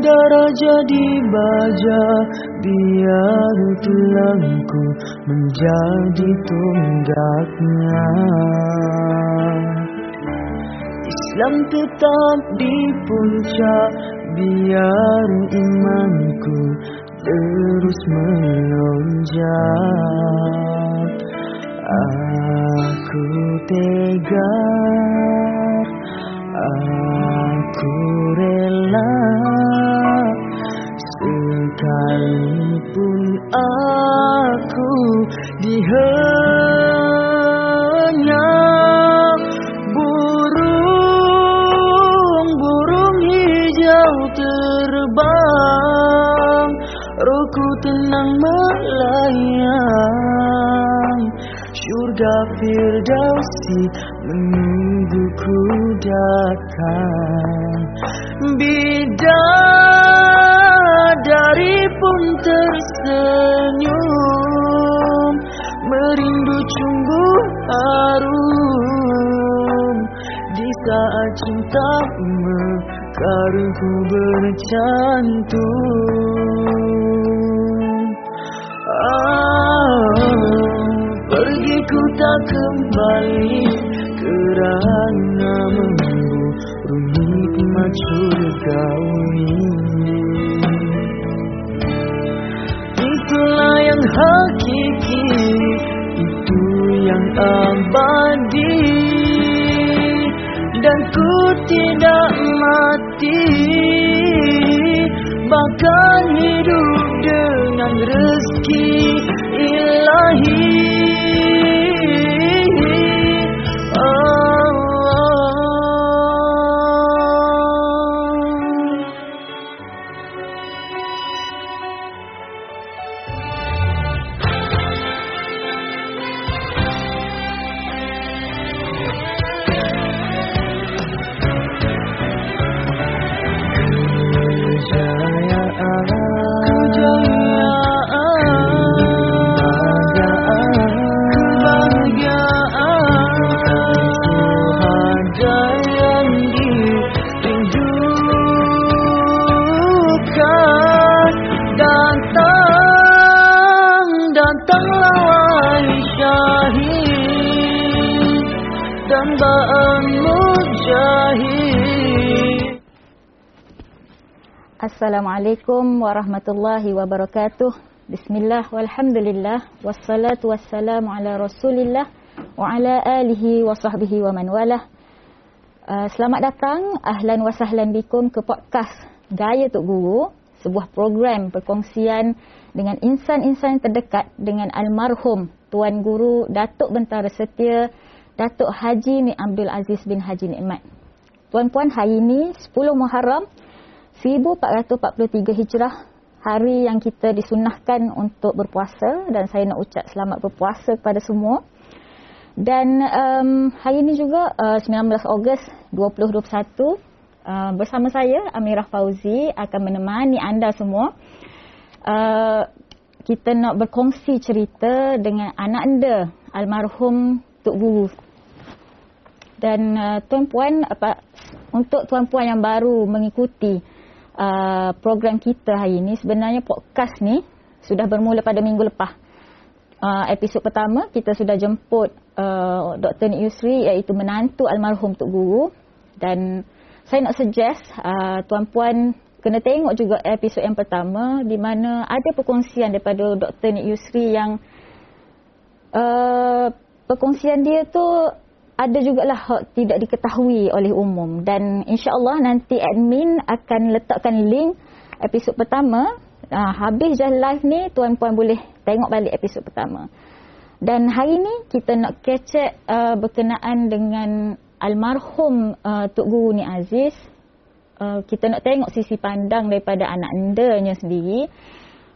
Darah jadi baja Biar tulangku menjadi tunggaknya. Islam tetap di puncak Biar imanku terus melonjak. Aku tegar Aku rela Sekalipun aku dihenyam Burung-burung hijau terbang. Rohku tenang melayang. Syurga Firdausi menungguku datang bercantum Ah, pergi ku tak kembali Assalamualaikum warahmatullahi wabarakatuh. Bismillah walhamdulillah wassalatu wassalamu ala Rasulillah wa ala alihi wa sahbihi wa man walah. Uh, selamat datang ahlan wa sahlan bikum ke podcast Gaya Tok Guru, sebuah program perkongsian dengan insan-insan terdekat dengan almarhum Tuan Guru Datuk Bentara Setia Datuk Haji Ni Abdul Aziz bin Haji Nikmat. Tuan-puan, hari ini 10 Muharram 1443 Hijrah hari yang kita disunahkan untuk berpuasa dan saya nak ucap selamat berpuasa kepada semua. Dan um, hari ini juga uh, 19 Ogos 2021 uh, bersama saya Amirah Fauzi akan menemani anda semua. Uh, kita nak berkongsi cerita dengan anak anda almarhum Tok Guru. Dan uh, tuan-puan apa untuk tuan-puan yang baru mengikuti uh, program kita hari ini sebenarnya podcast ni sudah bermula pada minggu lepas. Uh, episod pertama kita sudah jemput uh, Dr. Nik Yusri iaitu menantu almarhum Tok Guru dan saya nak suggest uh, tuan-puan kena tengok juga episod yang pertama di mana ada perkongsian daripada Dr. Nik Yusri yang uh, perkongsian dia tu ada jugalah hak tidak diketahui oleh umum dan insya-Allah nanti admin akan letakkan link episod pertama uh, habis je live ni tuan-puan boleh tengok balik episod pertama. Dan hari ni kita nak kecek uh, berkenaan dengan almarhum uh, Tok Guru Ni Aziz. Uh, kita nak tengok sisi pandang daripada anak andanya sendiri.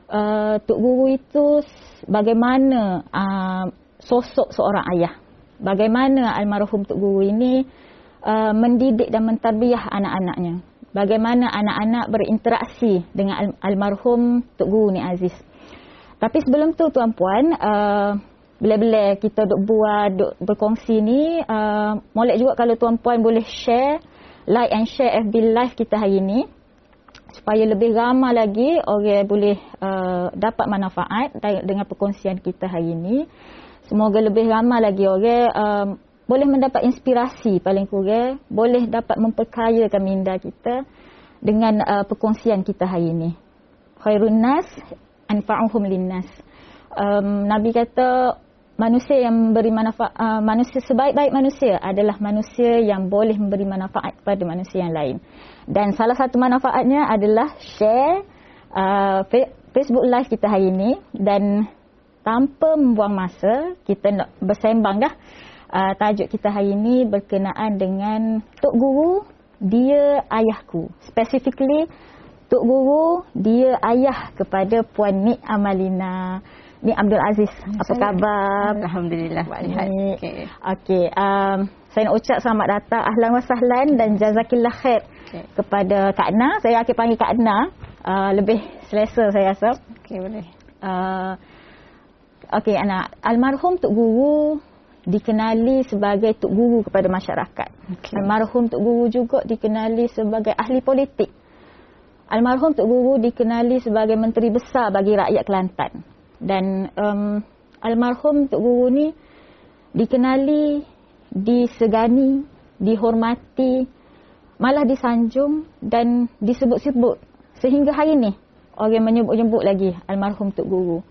Uh, Tok Guru itu bagaimana uh, sosok seorang ayah bagaimana almarhum Tok Guru ini uh, mendidik dan mentarbiah anak-anaknya. Bagaimana anak-anak berinteraksi dengan al almarhum Tok Guru Ni Aziz. Tapi sebelum tu tuan-puan, uh, bila-bila kita duk buat, duk berkongsi ni, uh, molek juga kalau tuan-puan boleh share, like and share FB live kita hari ni. supaya lebih ramai lagi orang boleh uh, dapat manfaat dengan perkongsian kita hari ini. Semoga lebih ramai lagi orang uh, boleh mendapat inspirasi paling kurang, boleh dapat memperkayakan minda kita dengan uh, perkongsian kita hari ini. Khairun nas anfa'uhum linnas. Um, Nabi kata manusia yang memberi manfaat uh, manusia sebaik-baik manusia adalah manusia yang boleh memberi manfaat kepada manusia yang lain. Dan salah satu manfaatnya adalah share uh, Facebook live kita hari ini dan tanpa membuang masa kita nak bersembang dah uh, tajuk kita hari ini berkenaan dengan Tok Guru dia ayahku. Specifically, Tok Guru, dia ayah kepada Puan Nik Amalina. Nik Abdul Aziz, apa khabar? Alhamdulillah. Baik. Okey. Okay. Um, saya nak ucap selamat datang, ahlan wa sahlan dan jazakillah khair okay. kepada Kak Na. Saya akan panggil Kak Na. Uh, lebih selesa saya rasa. Okey, boleh. Uh, Okey, anak. Almarhum Tok Guru dikenali sebagai tuk guru kepada masyarakat. Okay. Almarhum tuk guru juga dikenali sebagai ahli politik. Almarhum tuk guru dikenali sebagai menteri besar bagi rakyat Kelantan. Dan um, almarhum tuk guru ni dikenali, disegani, dihormati, malah disanjung dan disebut-sebut sehingga hari ini orang menyebut-nyebut lagi almarhum tuk guru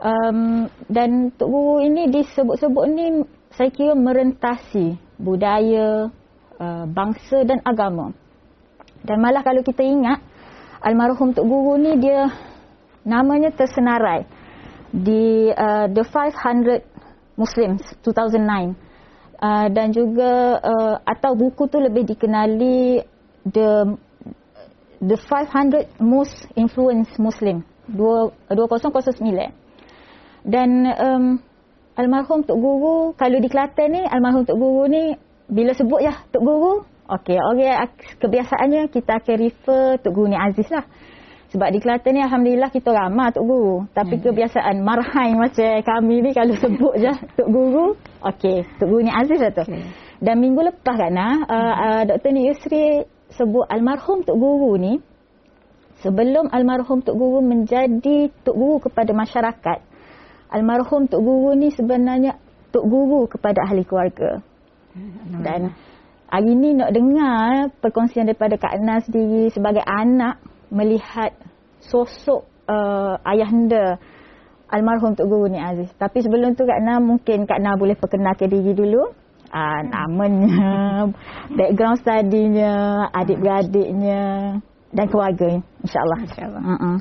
um, dan Tok Guru ini disebut-sebut ni saya kira merentasi budaya, uh, bangsa dan agama. Dan malah kalau kita ingat almarhum Tok Guru ni dia namanya tersenarai di uh, The 500 Muslims 2009 uh, dan juga uh, atau buku tu lebih dikenali the the 500 most influence Muslim 2009 dan um, almarhum Tok Guru, kalau di Kelantan ni, almarhum Tok Guru ni, bila sebut ya Tok Guru, okey, okay, kebiasaannya kita akan refer Tok Guru ni Aziz lah. Sebab di Kelantan ni, Alhamdulillah kita ramah Tok Guru. Tapi hmm. kebiasaan marhain macam kami ni, kalau sebut je Tok Guru, okey, Tok Guru ni Aziz lah tu. Okay. Dan minggu lepas kan, uh, uh, Dr. Ni Yusri sebut almarhum Tok Guru ni, sebelum almarhum Tok Guru menjadi Tok Guru kepada masyarakat, almarhum Tok Guru ni sebenarnya Tok Guru kepada ahli keluarga. Dan hari ni nak dengar perkongsian daripada Kak Nas sendiri sebagai anak melihat sosok uh, ayahanda almarhum Tok Guru ni Aziz. Tapi sebelum tu Kak Nas mungkin Kak Nas boleh perkenalkan diri dulu. Uh, namanya, background studinya, adik-beradiknya dan keluarga insyaAllah. InsyaAllah. Uh-uh.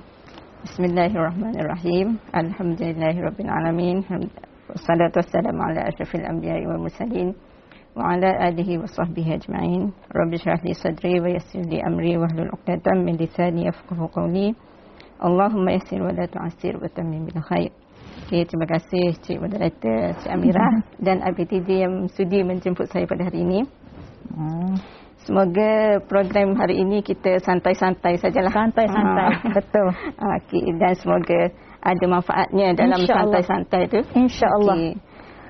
Bismillahirrahmanirrahim. Alhamdulillahirrabbilalamin. Wassalatu wassalamu ala ashrafil anbiya'i wal mursalin wa ala alihi wa sahbihi ajma'in. Rabbi shrah li sadri wa yassir li amri wa hlul 'uqdatam min lisani yafqahu qawli. Allahumma yassir wa la tu'assir wa tammim bil khair. Okay, terima kasih Cik Moderator Cik Amirah dan ABTJ yang sudi menjemput saya pada hari ini. Hmm. Semoga program hari ini kita santai-santai sajalah. Santai-santai, ha. betul. Okey, dan semoga ada manfaatnya dalam santai-santai itu. Insya-Allah. Okey.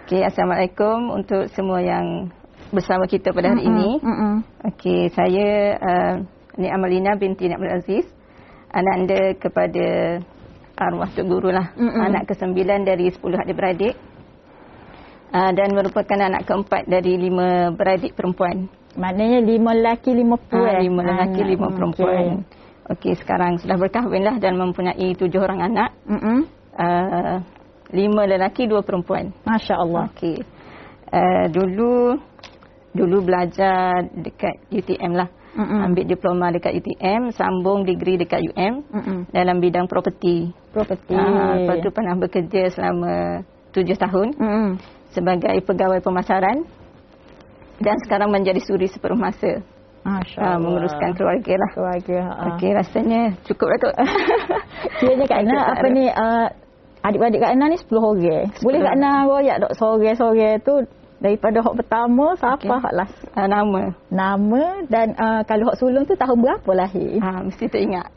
Okay, Assalamualaikum untuk semua yang bersama kita pada hari mm -mm, ini. Mm -mm. Okey, saya uh, Ni Amalina binti Abdul Aziz. Anak anda kepada arwah Tok Guru lah. Mm -mm. Anak ke-9 dari 10 adik-beradik. Uh, dan merupakan anak keempat dari lima beradik perempuan. Maknanya lima lelaki, lima perempuan. Ha, lima lelaki, lima perempuan. Okey, okay, sekarang sudah berkahwin lah dan mempunyai tujuh orang anak. Mm -hmm. uh, lima lelaki, dua perempuan. Masya Allah. Okey. Uh, dulu, dulu belajar dekat UTM lah. Mm -hmm. Ambil diploma dekat UTM, sambung degree dekat UM mm -hmm. dalam bidang property. Property. Uh, lepas tu pernah bekerja selama tujuh tahun mm -hmm. sebagai pegawai pemasaran dan sekarang menjadi suri sepenuh masa. Masya Allah. Uh, menguruskan keluarga lah. Keluarga. Uh. Okey, rasanya cukup lah tu. Kiranya Kak Ana, apa ni, uh, adik-adik Kak Ana ni 10 orang. 10 Boleh Kak Ana royak dok sore-sore tu daripada hak pertama siapa okay. hak last? Uh, nama. Nama dan uh, kalau hak sulung tu tahun berapa lahir? Ha, mesti teringat.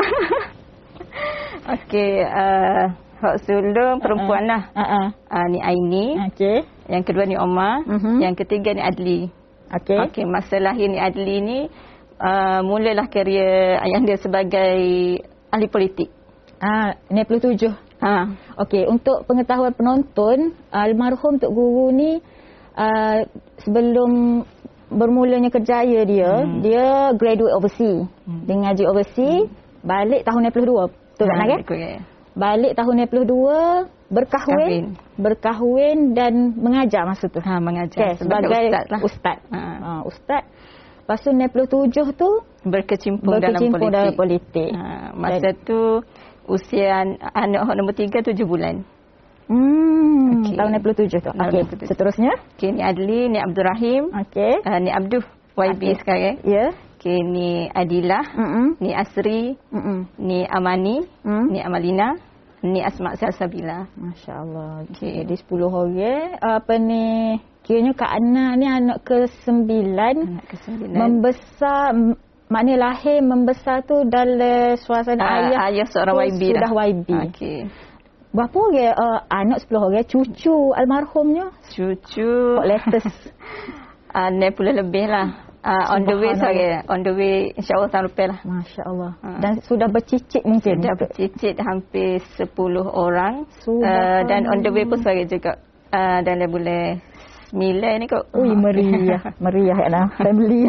Okey, uh, hak sulung perempuan uh-uh. lah. Uh-uh. Uh, ni Aini. Okey. Yang kedua ni Omar. Uh-huh. Yang ketiga ni Adli. Okey. Okey, masa lahir ni Adli ni uh, mulalah kerjaya ayah dia sebagai ahli politik. Ah, 97. Ha. Okey, untuk pengetahuan penonton, almarhum Tok Guru ni uh, sebelum bermulanya kerjaya dia, hmm. dia graduate overseas. Hmm. Dia ngaji overseas, hmm. balik tahun 92. Betul tak, Ha, Nak? ikut, ya. Balik tahun 92, berkahwin, Kahwin. berkahwin dan mengajar masa tu. Ha, mengajar Okay, sebagai ustaz lah. ustaz. Ha. Ha, ustaz. Lepas tu 97 tu Berkecimpung, dalam berkecimpung politik. dalam politik. Ha, masa tu usia an- anak hok nombor tiga tujuh bulan. Hmm, Okey. tahun 97 tu. Okey, 97. seterusnya. Okey, ni Adli, ni Abdul Rahim, Okey. uh, ni Abduh, YB Okey. sekarang. Ya. Okey, ni Adilah, Mm-mm. ni Asri, Mm-mm. ni Amani, Hmm. ni Amalina, ni Asma Salsabila. Masya Allah. Okey. Jadi 10 orang. Apa ni, kiranya Kak Ana ni anak ke-9. Anak ke-9. Membesar, maknanya lahir membesar tu dalam suasana Ah, ayah. ayah seorang YB Sudah dah. YB. Okey. Berapa orang uh, anak 10 orang cucu almarhumnya? Cucu. Kok latest. Uh, 60 lebih lah. Uh, on the way saya. On the way insyaAllah tahun lepas lah. Masya Allah. Ha. Dan sudah bercicit mungkin. Dah bercicit hampir 10 orang. Uh, dan on the way pun saya juga. Uh, dalam bulan 9 ni kot. Ui, meriah. Meriah Ana. Family.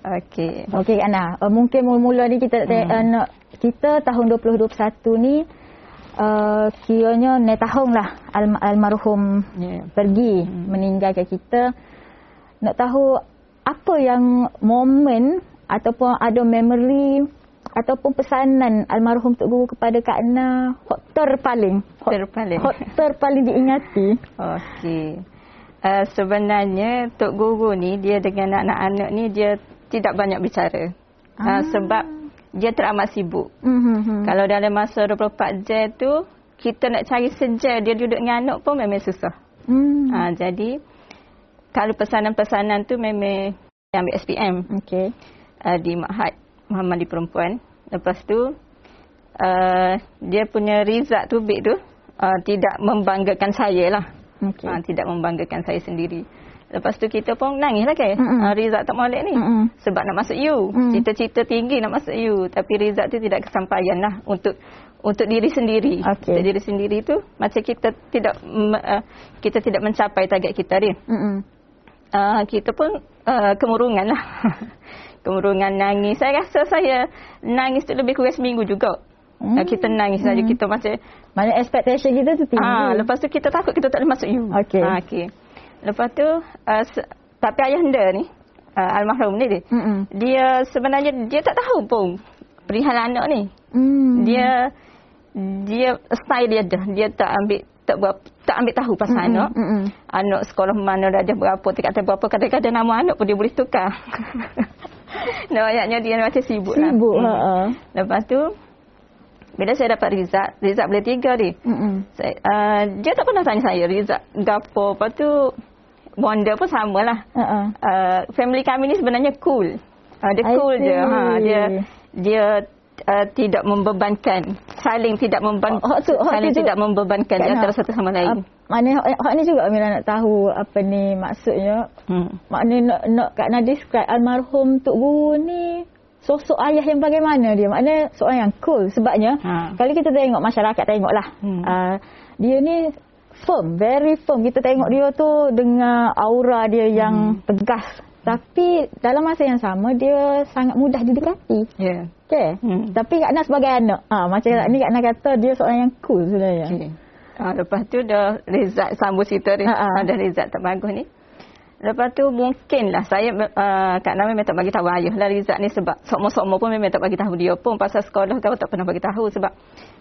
Okey. Okey Ana, uh, mungkin mula-mula ni kita hmm. uh, nak kita tahun 2021 ni uh, kiranya ni tahun lah al, almarhum Ya. pergi hmm. meninggalkan kita. Nak tahu apa yang momen ataupun ada memory ataupun pesanan almarhum Tok Guru kepada Kak Ana hot terpaling. Hot, Terpaling. Hot terpaling diingati. Okey. Uh, sebenarnya Tok Guru ni dia dengan anak-anak ni dia tidak banyak bicara. Uh, Ah. sebab dia teramat sibuk. Mm-hmm. Kalau dalam masa 24 jam tu kita nak cari sejam dia duduk dengan anak pun memang susah. Mm. Uh, jadi kalau pesanan-pesanan tu memang dia ambil SPM Okey. uh, di Mahat Muhammadi Perempuan. Lepas tu uh, dia punya result tu big tu uh, tidak membanggakan saya lah. Okey. Ha, tidak membanggakan saya sendiri. Lepas tu kita pun nangis lah kan. Mm-mm. Ha, result tak molek ni. Mm-mm. Sebab nak masuk U. Mm. Cita-cita tinggi nak masuk U. Tapi result tu tidak kesampaian lah untuk untuk diri sendiri. Okey. Untuk diri sendiri tu macam kita tidak uh, kita tidak mencapai target kita ni. Mm-mm. Uh, kita pun uh, kemurungan lah. kemurungan nangis. Saya rasa saya nangis tu lebih kurang seminggu juga. Hmm. Uh, kita nangis saja. Kita macam Mana expectation kita tu tinggi. Ah, lepas tu kita takut kita tak boleh masuk U. Okey. Ah, okey. Lepas tu uh, tapi ayahanda ni uh, almarhum ni dia. Mm-mm. Dia sebenarnya dia tak tahu pun perihal anak ni. Mm. Dia dia style dia dah. Dia tak ambil tak berapa, tak ambil tahu pasal Mm-mm, anak. mm-mm. Anak sekolah mana darjah berapa, tingkatan berapa, kadang-kadang nama anak pun dia boleh tukar. Nampaknya dia macam sibuk, Sibuk, lah. ha, ha. Lepas tu, bila saya dapat result, result boleh tiga ni. Saya, uh, dia tak pernah tanya saya result gapo. Lepas tu bonda pun sama lah. Ha-ha. Uh, family kami ni sebenarnya cool. Uh, dia I cool je. Ha, dia dia uh, tidak membebankan. Saling tidak membeban, Oh, hak tu- hak tu saling tidak membebankan Kak antara satu sama lain. ap- Maknanya hak ni juga Amira nak tahu apa ni maksudnya. Hmm. Maknanya nak, nak Kak Nak describe almarhum Tok Guru ni sosok ayah yang bagaimana dia. Maknanya seorang yang cool. Sebabnya Ha. kalau kita tengok masyarakat tengoklah. Hmm. Uh, dia ni firm, very firm. Kita tengok dia tu dengan aura dia yang Hmm. tegas. Tapi dalam masa yang sama dia sangat mudah didekati. Ya. Okay. Hmm. Tapi Kak Nas sebagai anak. Ha, macam ni Kak Nas kata dia seorang yang cool sebenarnya. Okay. Uh, lepas tu dah result sambung cerita ni. Ha, ha. Ada result tak bagus ni. Lepas tu mungkinlah saya uh, Kak Nam memang tak bagi tahu ayah lah result ni sebab sokmo-sokmo pun memang tak bagi tahu dia pun pasal sekolah kau tak pernah bagi tahu sebab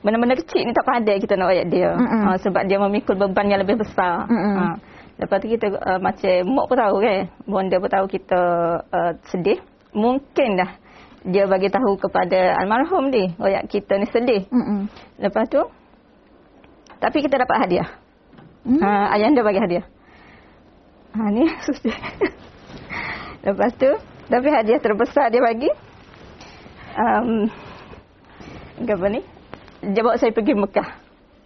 benda-benda kecil ni tak pandai kita nak ayat dia. Uh, sebab dia memikul beban yang lebih besar. Uh, lepas tu kita uh, macam mak pun tahu kan. Bonda pun tahu kita uh, sedih. Mungkin dah dia bagi tahu kepada almarhum ni, ayat kita ni sedih. Mm-mm. Lepas tu tapi kita dapat hadiah. Hmm? Ha, ayah anda bagi hadiah. Ha ni susi. Lepas tu tapi hadiah terbesar dia bagi um, apa ni? Dia bawa saya pergi Mekah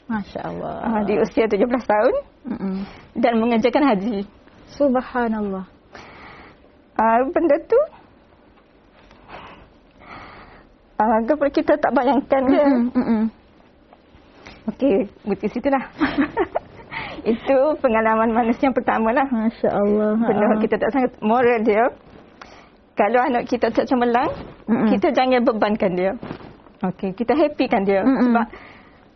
Masya Allah. ha, di usia 17 tahun Mm-mm. dan mengerjakan haji. Subhanallah. Ha, benda tu uh, kita tak bayangkan dia Mm-mm, mm-mm. Okey, berhenti situ lah. Itu pengalaman manusia yang pertama lah. Masya Allah. Benda Ha. kita tak sangat moral dia. Kalau anak kita tak cemerlang, Mm-mm. kita jangan bebankan dia. Okey, kita happykan dia. Mm-mm. Sebab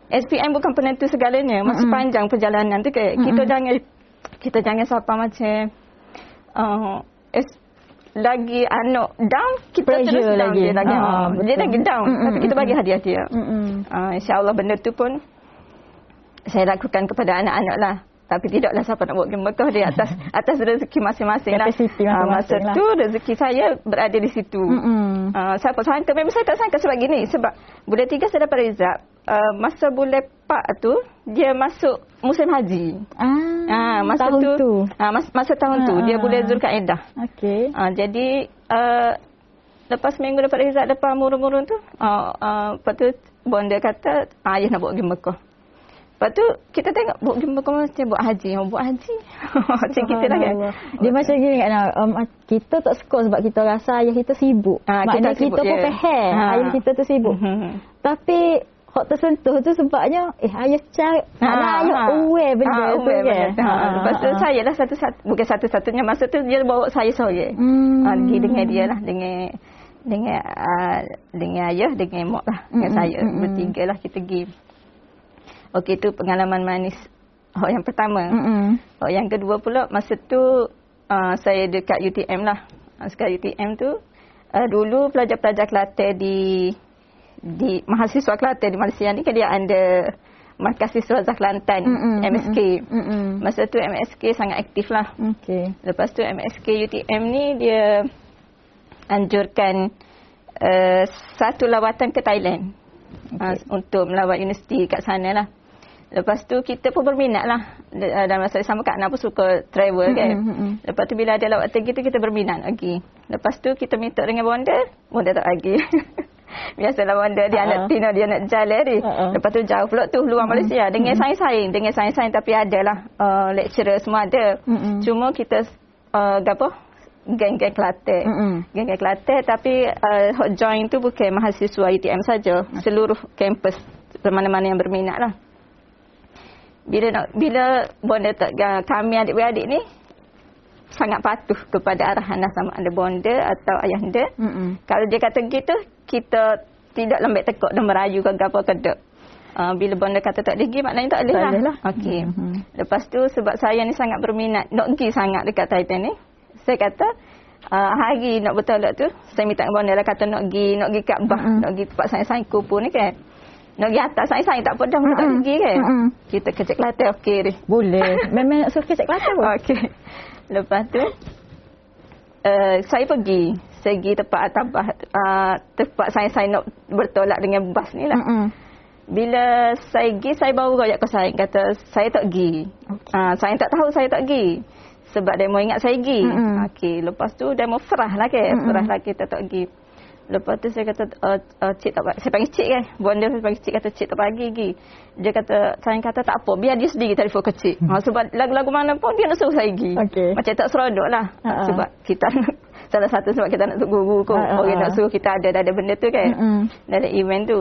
SPM bukan penentu segalanya. Masih Mm-mm. panjang perjalanan tu ke. Kita Mm-mm. jangan kita jangan siapa macam uh, es- lagi anak down, kita Pressure terus down lagi. dia lagi. Ha, Ha, dia lagi down. Mm-mm, Tapi kita bagi hadiah dia. Mm-mm. Uh, InsyaAllah benda tu pun saya lakukan kepada anak-anak lah. Tapi tidaklah siapa nak buat game Mekah dia atas atas rezeki masing-masing lah. Ah, masing-masing masa lah. tu rezeki saya berada di situ. Uh, siapa sangka memang saya tak sangka sebab gini sebab bulan tiga saya dapat result uh, masa bulan 4 tu dia masuk musim haji. Ah, Ah masa tahun tu, tu. Ah, mas, masa tahun tu Ah, dia ah. bulan Zulkaidah. Okey. Ah, jadi uh, lepas minggu dapat result lepas murung-murung tu, uh, uh, lepas tu bonda kata ah, ayah nak buat pergi Mekah. Lepas tu kita tengok buat pergi Mekah macam buat haji. Oh, buat haji. macam kita lah kan. Dia macam gini kan. Um, kita tak suka sebab kita rasa ayah kita sibuk. Ah, kita Maknanya kita, sibuk, pun ya. faham Ah. ayah kita tu sibuk. Mhm. Tapi hak tersentuh tu sebabnya eh ayah cari maknanya ayah aware benda Ah, tu aware kan. tu. Ha, Ah, Lepas tu ah, ah. saya lah satu-satu, bukan satu-satunya. Masa tu dia bawa saya seorang. Hmm. Ha, pergi dengan dia lah. Dengan dengan uh, dengan ayah, dengan mak lah. Dengan Mm-mm, saya. mm-mm. Bertiga lah kita pergi. Okey, itu pengalaman manis. Oh, yang pertama. Mm-mm. Oh, yang kedua pula, masa tu uh, saya dekat UTM lah. Uh, sekarang UTM tu, uh, dulu pelajar-pelajar Kelantan di di mahasiswa Kelantan di Malaysia ni kan dia ada Markas Siswa Kelantan, Mm-mm, MSK. Mm-mm. Masa tu MSK sangat aktif lah. Okey. Lepas tu MSK UTM ni dia anjurkan uh, satu lawatan ke Thailand okay. uh, untuk melawat universiti kat sana lah. Lepas tu kita pun berminat lah. Uh, dalam masa sama Kak Ana pun suka travel kan. Mm-mm. Lepas tu bila ada lawatan gitu kita berminat lagi. Lepas tu kita minta dengan bonda, bonda tak lagi. Biasalah bonda dia Ha-ha. nak Tino dia nak jalan ni. Ha-ha. Lepas tu jauh pula tu luar Malaysia. Dengan sains-sains, dengan sains-sains tapi adalah uh, lecturer semua ada. Mm-mm. Cuma kita uh, apa? Geng-geng Kelantan. Mm-mm. Geng-geng Kelantan tapi uh, hot join tu bukan mahasiswa UTM saja. Seluruh kampus mana-mana yang berminat lah. Bila nak bila bonda tak uh, kami adik-beradik ni sangat patuh kepada arahan dah sama ada bonda atau ayahanda. Mm-mm. Kalau dia kata gitu, kita tidak lembek tekuk dan merayu ke apa ke. Uh, bila bonda kata tak pergi, maknanya tak boleh lah. lah. Okey. Mhm. Lepas tu sebab saya ni sangat berminat, nak pergi sangat dekat Titan ni. Saya kata, uh, hari nak bertolak tu, saya minta dengan bonda lah kata nak pergi, nak pergi Kaabah, Mhm. nak pergi tempat sains-sains kupu ni kan. Nak pergi atas sains-sains tak pedah, mm tak pergi kan. Mhm. Kita kecek Kelantan, okey ni. Boleh. Memang suruh kecek Kelantan pun. Okey. Lepas tu uh, saya pergi. Saya pergi tempat Atabah uh, tempat saya saya nak bertolak dengan bas ni lah. Mm-mm. Bila saya pergi saya baru royak ke saya kata saya tak pergi. Okay. Uh, saya tak tahu saya tak pergi. Sebab mau ingat saya pergi. Mm-mm. Okey, lepas tu dia mau ferah lah ke. Mm-mm. Ferah lah kita tak pergi. Lepas tu saya kata uh, uh, cik tak saya panggil cik kan. Bonda saya panggil cik kata cik tak pagi pergi. Dia kata saya kata tak apa biar dia sendiri telefon ke cik. Ha, sebab lagu-lagu mana pun dia nak suruh saya pergi. Okey. Macam tak seronok lah. Ha-ha. Sebab kita nak salah satu sebab kita nak tunggu guru kot. Ha-ha. Orang nak suruh kita ada ada benda tu kan. Mm-mm. Dalam event tu.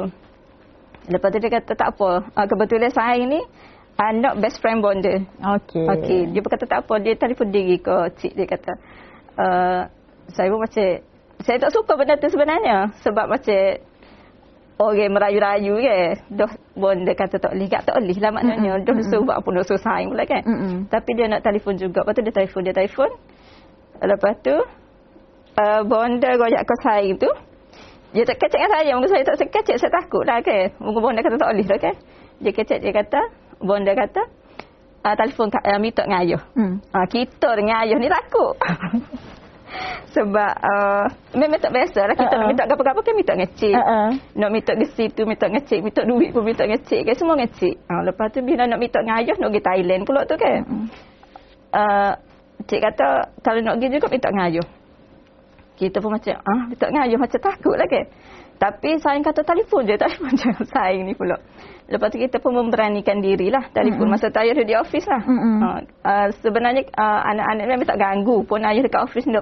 Lepas tu dia kata tak apa. Uh, kebetulan saya ni anak best friend bonda. Okey. Okey, dia berkata tak apa, dia telefon diri ke cik dia kata. Uh, saya pun macam saya tak suka benda tu sebenarnya sebab macam orang merayu-rayu ke. Dah bonda kata tak boleh, tak boleh lah maknanya. Mm-mm. Dah suruh buat apa, dah suruh sign pula kan. Mm-mm. Tapi dia nak telefon juga. Lepas tu dia telefon, dia telefon. Lepas tu uh, bonda royak ke saya tu. Dia tak kecek dengan saya. Mungkin saya tak sekecek, saya takut lah kan. Mungkin bonda kata tak boleh dah kan. Dia kecek, dia kata, bonda kata, uh, telefon uh, minta dengan ayah. Mm. Uh, kita dengan ayah ni takut. Sebab uh, memang tak biasa lah kita Uh-uh. nak minta apa-apa kan minta dengan cik. Uh-uh. Nak minta ke situ, minta dengan cik, minta duit pun minta dengan cik kan semua dengan cik. Uh, lepas tu bila nak minta dengan ayah nak pergi Thailand pula tu kan. Mm. Uh, cik kata kalau nak pergi juga minta dengan ayah. Kita pun macam ah minta dengan ayah macam takut lah kan. Tapi sayang kata telefon je, telefon jangan sayang ni pula. Lepas tu kita pun memberanikan diri lah telefon. Mm-mm. Masa tu ayah di office lah. Mm-mm. Uh, uh, sebenarnya uh, anak-anak memang tak ganggu pun ayah dekat office ni.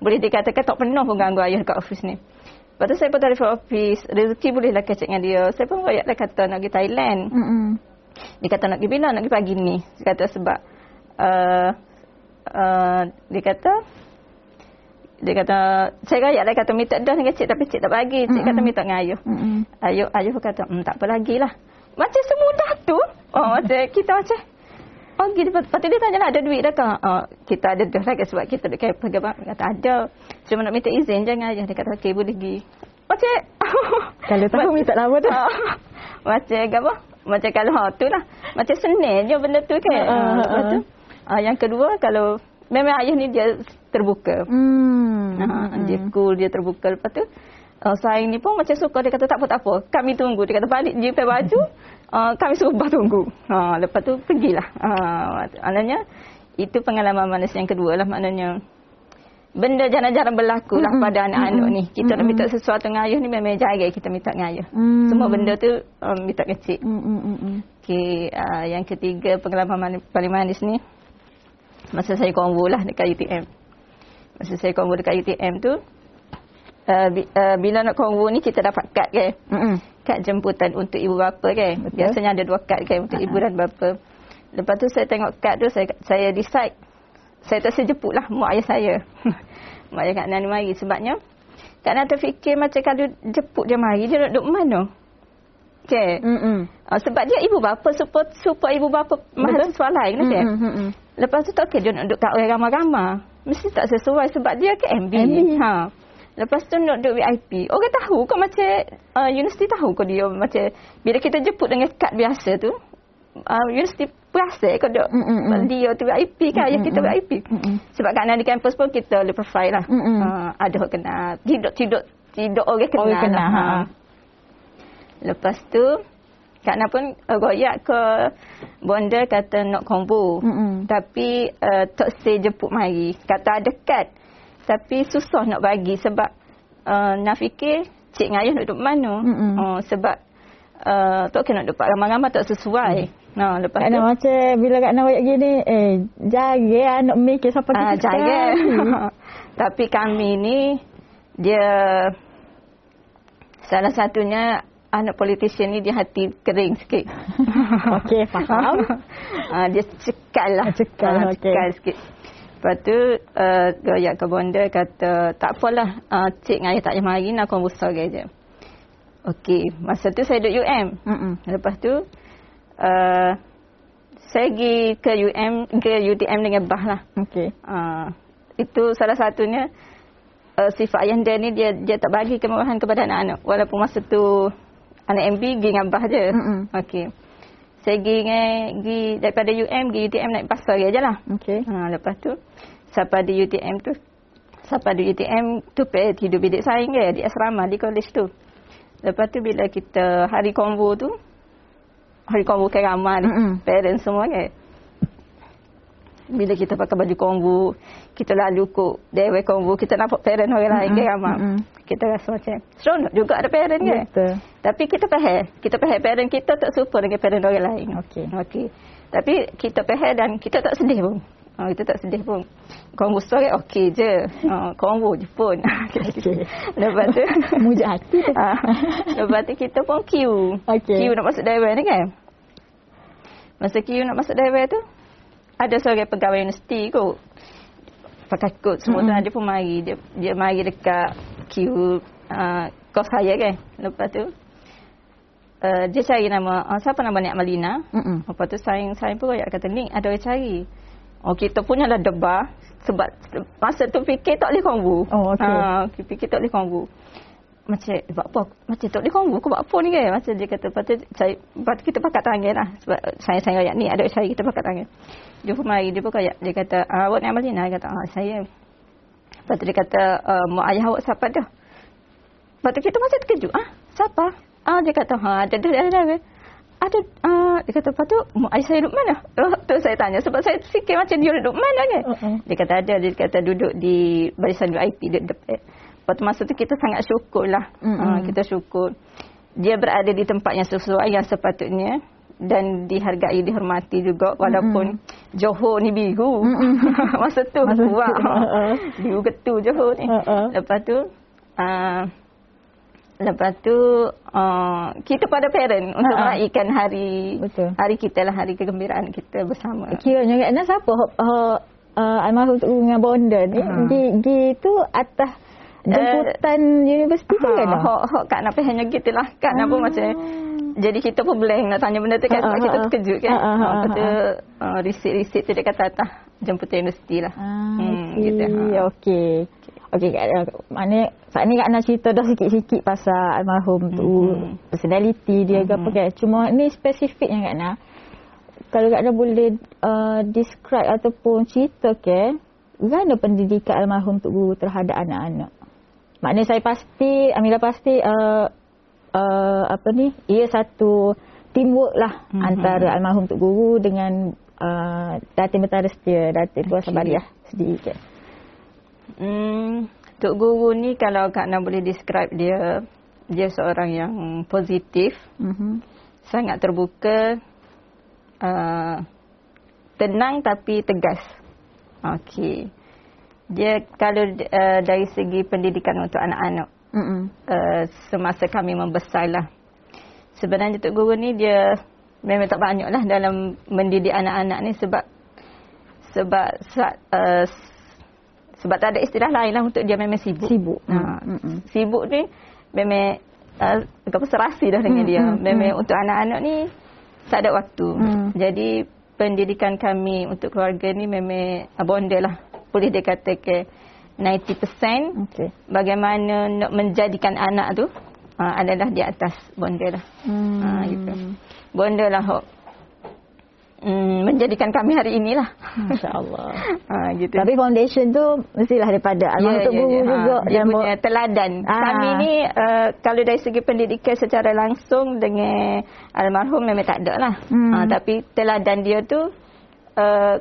Boleh dikatakan tak pernah pun ganggu ayah dekat office ni. Lepas tu saya pun telefon office, rezeki bolehlah kecek dengan dia. Saya pun royak lah kata nak pergi Thailand. Mm-mm. Dia kata nak pergi bila? Nak pergi pagi ni. Dia kata sebab uh, uh, dia kata dia kata saya rayak lah kata minta dah dengan cik tapi cik tak bagi. Cik kata minta dengan ayuh. Mm-mm. Ayuh, ayuh pun kata hmm, tak apa lagi lah. Macam semudah tu. Oh, macam kita macam Oh gitu. Lepas tu dia tanya lah ada duit dah kan? Oh, kita ada dah lagi sebab kita dekat pegang Dia kata ada. Cuma nak minta izin jangan ayah. Dia kata okey boleh pergi. Macam Kalau tahu minta lama tu. Ah, macam apa? Macam kalau ha tu lah. Macam senang je benda tu kan. Ha, ha, Uh, lepas tu, ah, yang kedua kalau memang ayah ni dia terbuka. Hmm. Ha, dia cool, dia terbuka. Lepas tu uh, saing ni pun macam suka dia kata tak apa tak apa. Kami tunggu. Dia kata balik je pakai baju. Uh, kami suruh bah tunggu. Ha, lepas tu pergilah. Ha, maknanya itu pengalaman manusia yang kedua lah maknanya benda jarang-jarang berlaku lah Mm-mm. pada anak-anak ni. Kita nak Mm-mm. minta sesuatu dengan ayah ni memang jarang kita minta dengan ayah. Hmm. Semua benda tu um, minta kecil. Hmm, hmm, hmm, hmm. Okey, uh, yang ketiga pengalaman mani- paling manis ni masa saya konvo lah dekat UTM. Masa saya konvo dekat UTM tu uh, bi, uh, bila nak konvo ni kita dapat kad kan. Mm-mm. Kad jemputan untuk ibu bapa kan. Betul. Biasanya ada dua kad kan untuk ibu dan bapa. Lepas tu saya tengok kad tu saya saya decide saya tak sejeput lah mak ayah saya. mak ayah Kak Nan mari sebabnya Kak Nan terfikir macam kalau jemput dia mari dia nak duduk mana? Okay. Mm-mm. Uh, sebab dia ibu bapa support support ibu bapa mahasiswa lain kan. Mm-mm. Lepas tu tak okey dia nak duduk kat orang ramai-ramai. Mesti tak sesuai sebab dia ke MB. MB. Ha. Lepas tu nak duduk VIP. Orang tahu kau macam uh, universiti tahu kau dia macam bila kita jemput dengan kad biasa tu uh, universiti biasa kau duduk Mm, mm, dia tu VIP kan ayah kita Mm, VIP. Mm-mm. Sebab kat di kampus pun kita low profile lah. Mm, mm. Uh, ada orang kenal. Tidak tidak tidak orang kenal. Orang kenal, lah. ha. Lepas tu Kak Na pun uh, royak ke bonda kata nak combo. Mm-mm. Tapi uh, tak say jemput mari. Kata ada kad. Tapi susah nak bagi sebab uh, nak fikir cik dengan ayah nak duduk mana. Mm-mm. Uh, sebab uh, tak kena duduk ramai-ramai tak sesuai. Nah, lepas Kak tu macam bila Kak Nak royak gini, eh, jaga anak mikir siapa Ah, kita jaga. cari. Tapi kami ni dia salah satunya anak politician ni dia hati kering sikit. Okey, faham. ah, dia cekal lah. Cekal, Ah, okey. Cekal sikit. Lepas tu uh, goyak ke bonda kata tak apalah uh, cik dengan ayah tak payah mari nak kau besar je. Okey, masa tu saya duduk UM. Mm-mm. Lepas tu uh, saya pergi ke UM ke UTM dengan bah lah. Okey. Uh, itu salah satunya uh, sifat ayah dia ni dia dia tak bagi kemewahan kepada anak-anak walaupun masa tu anak MB pergi dengan abah je. Mm-mm. Okey. Saya pergi dengan pergi daripada UM pergi UTM naik bas hari aja lah. Okey. Ha, lepas tu sampai di UTM tu sampai di UTM tu pe tidur bilik saing ke di asrama di college tu. Lepas tu bila kita hari konvo tu hari konvo ke ramai Mm-mm. parents semua kan. Bila kita pakai baju konvo, kita lalu kok dewe konvo, kita nampak parent orang lain ke Mm-mm, ramai. mm-mm. Kita rasa macam seronok juga ada parent kan. Betul. Tapi kita faham, kita faham parent kita tak serupa dengan parent orang lain. Okey. Okey. Tapi kita faham dan kita tak sedih pun. Ha, kita tak sedih pun. Konvo story okey je. Ha, konvo je pun. Okey. Lepas tu. Muja hati tu. ha, lepas tu kita pun queue. Okey. Queue nak masuk dewan ni kan. Masa queue nak masuk dewan tu. Ada seorang pegawai universiti kot. Pakai kot semua tu Mm-mm. dia pun mari. Dia, dia mari dekat queue uh, kos saya kan. Lepas tu. Uh, dia cari nama, uh, siapa nama Nek Malina. Mm-mm. Lepas tu saing saing pun royak kata ni ada orang cari. Oh kita punya lah debar sebab masa tu fikir tak boleh konvu. Oh, okey. Ha, fikir tak boleh konvu. Macam eh, buat apa? Macam tak boleh konvu kau buat apa ni kan? Macam dia kata lepas tu, saya, lepas tu kita pakat tangan lah. Sebab saya saya royak ni ada orang cari kita pakat tangan. Dia pun mari dia pun royak. Dia kata ah, awak nak Malina? Dia kata ah, saya. Lepas tu dia kata uh, mak ayah awak siapa dah? Lepas tu kita masih terkejut. Ah, siapa? Ah, dia kata, ha, ada, ada, ada, ada. Ada, ah, dia kata, lepas tu, mak ayah saya duduk mana? Oh, tu saya tanya. Sebab saya fikir macam dia duduk mana kan? Uh-uh. Dia kata ada, dia kata duduk di barisan VIP, duduk depan. Lepas tu masa tu kita sangat syukur lah. Mm-mm. Ah, kita syukur. Dia berada di tempat yang sesuai, yang sepatutnya. Dan dihargai, dihormati juga. Walaupun Johor ni biru. masa tu. Masa tu, wah. uh-uh. Biru getu Johor ni. Uh-uh. Lepas tu, uh, Lepas tu uh, kita pada parent untuk Ha, ha. meraihkan hari Betul. hari kita lah hari kegembiraan kita bersama. Kiranya kat siapa hok uh, uh, almarhum Tok Guru dengan bonda ni Ha. gi gi tu atas jemputan universiti ke kan? Ha, hok hok Kak Nafi hanya gitu lah. Kak Ah. macam jadi kita pun blank nak tanya benda tu kan sebab Ha, ha, kita ha. terkejut kan. Ha, ha, Lepas tu uh, receipt-receipt tu dia kata atas jemputan universiti lah. Ah, Hmm, okey. gitu, ha. Okey. Okey, Kak Ana. Maknanya saat ni Kak Ana cerita dah sikit-sikit pasal almarhum tu, Mhm. personality dia ke apa Mhm. kan. Cuma ni spesifiknya Kak Ana. Kalau Kak Ana boleh uh, describe ataupun cerita ke, mana pendidikan almarhum tu guru terhadap anak-anak? Maknanya saya pasti, Amira pasti uh, uh, apa ni, ia satu teamwork lah Mhm. antara almarhum tu guru dengan uh, Datin Betara Setia, Datin Tuan Okey. Sabariah sendiri ke. Hmm, Tok Guru ni kalau Kak Nam boleh describe dia, dia seorang yang positif, Mhm. sangat terbuka, uh, tenang tapi tegas. Okey. Dia kalau uh, dari segi pendidikan untuk anak-anak, Uh, semasa kami membesar lah. Sebenarnya Tok Guru ni dia memang tak banyak lah dalam mendidik anak-anak ni sebab sebab sa- uh, sebab tak ada istilah lain lah untuk dia memang sibuk. Sibuk. Ha, Mm-mm. Sibuk ni memang uh, apa serasi dah dengan Mm, dia. Memang mm. untuk anak-anak ni tak ada waktu. Mm. Jadi pendidikan kami untuk keluarga ni memang bonda lah. Boleh dikatakan 90% Okey. bagaimana nak menjadikan anak tu uh, adalah di atas bonda lah. Hmm. Ha, gitu. Bonda lah hok mm, menjadikan kami hari inilah. Masya-Allah. ha, gitu. Tapi foundation tu mestilah daripada almarhum Tok Guru Ha, juga dia dan punya teladan. Ah. Kami ni uh, kalau dari segi pendidikan secara langsung dengan almarhum memang tak ada lah. Hmm. Ha, tapi teladan dia tu uh,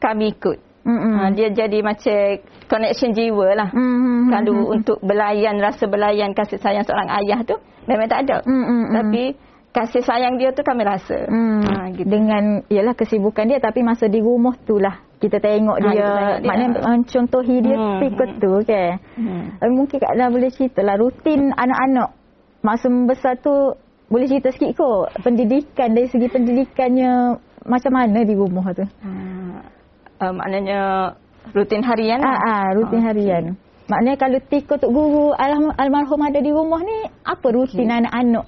kami ikut. Mm-mm. Ha, dia jadi macam connection jiwa lah. Mhm. Kalau untuk belayan, rasa belayan kasih sayang seorang ayah tu memang tak ada. Mm-mm. Tapi kasih sayang dia tu kami rasa. Hmm. Ha, gitu. Dengan ialah kesibukan dia tapi masa di rumah tu lah kita tengok Ha, dia, tengok dia. maknanya mencontohi dia Hmm, ikut hmm. tu kan. Hmm. Hmm. Mungkin Kak Dah boleh cerita lah rutin anak-anak masa membesar tu boleh cerita sikit kot pendidikan dari segi pendidikannya macam mana di rumah tu. Uh, uh, maknanya rutin harian Ah, lah. ah rutin Okey. harian. Maknanya kalau tika tok guru almarhum, almarhum ada di rumah ni apa rutin Okey. anak-anak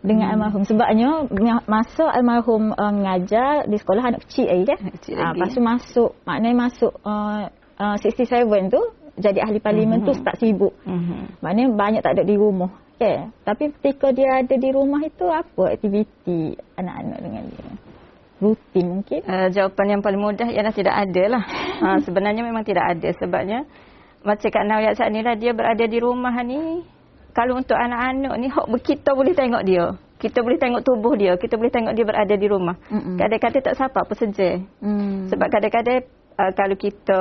dengan Hmm. almarhum sebabnya ma- masa almarhum uh, mengajar di sekolah anak kecil lagi kan. Kecil Ah, lagi. lepas tu masuk maknanya masuk uh, uh, 67 tu jadi ahli parlimen tu Mhm. start sibuk. Mhm. Maknanya banyak tak ada di rumah. Okay. Tapi ketika dia ada di rumah itu apa aktiviti anak-anak dengan dia? Rutin mungkin. Uh, jawapan yang paling mudah ialah tidak ada lah. ha, sebenarnya memang tidak ada sebabnya macam Kak Nawiyat saat ni lah dia berada di rumah ni. Kalau untuk anak-anak ni hok kita boleh tengok dia. Kita boleh tengok tubuh dia. Kita boleh tengok dia berada di rumah. Mm-mm. Kadang-kadang tak siapa apa saja. Hmm. Sebab kadang-kadang uh, kalau kita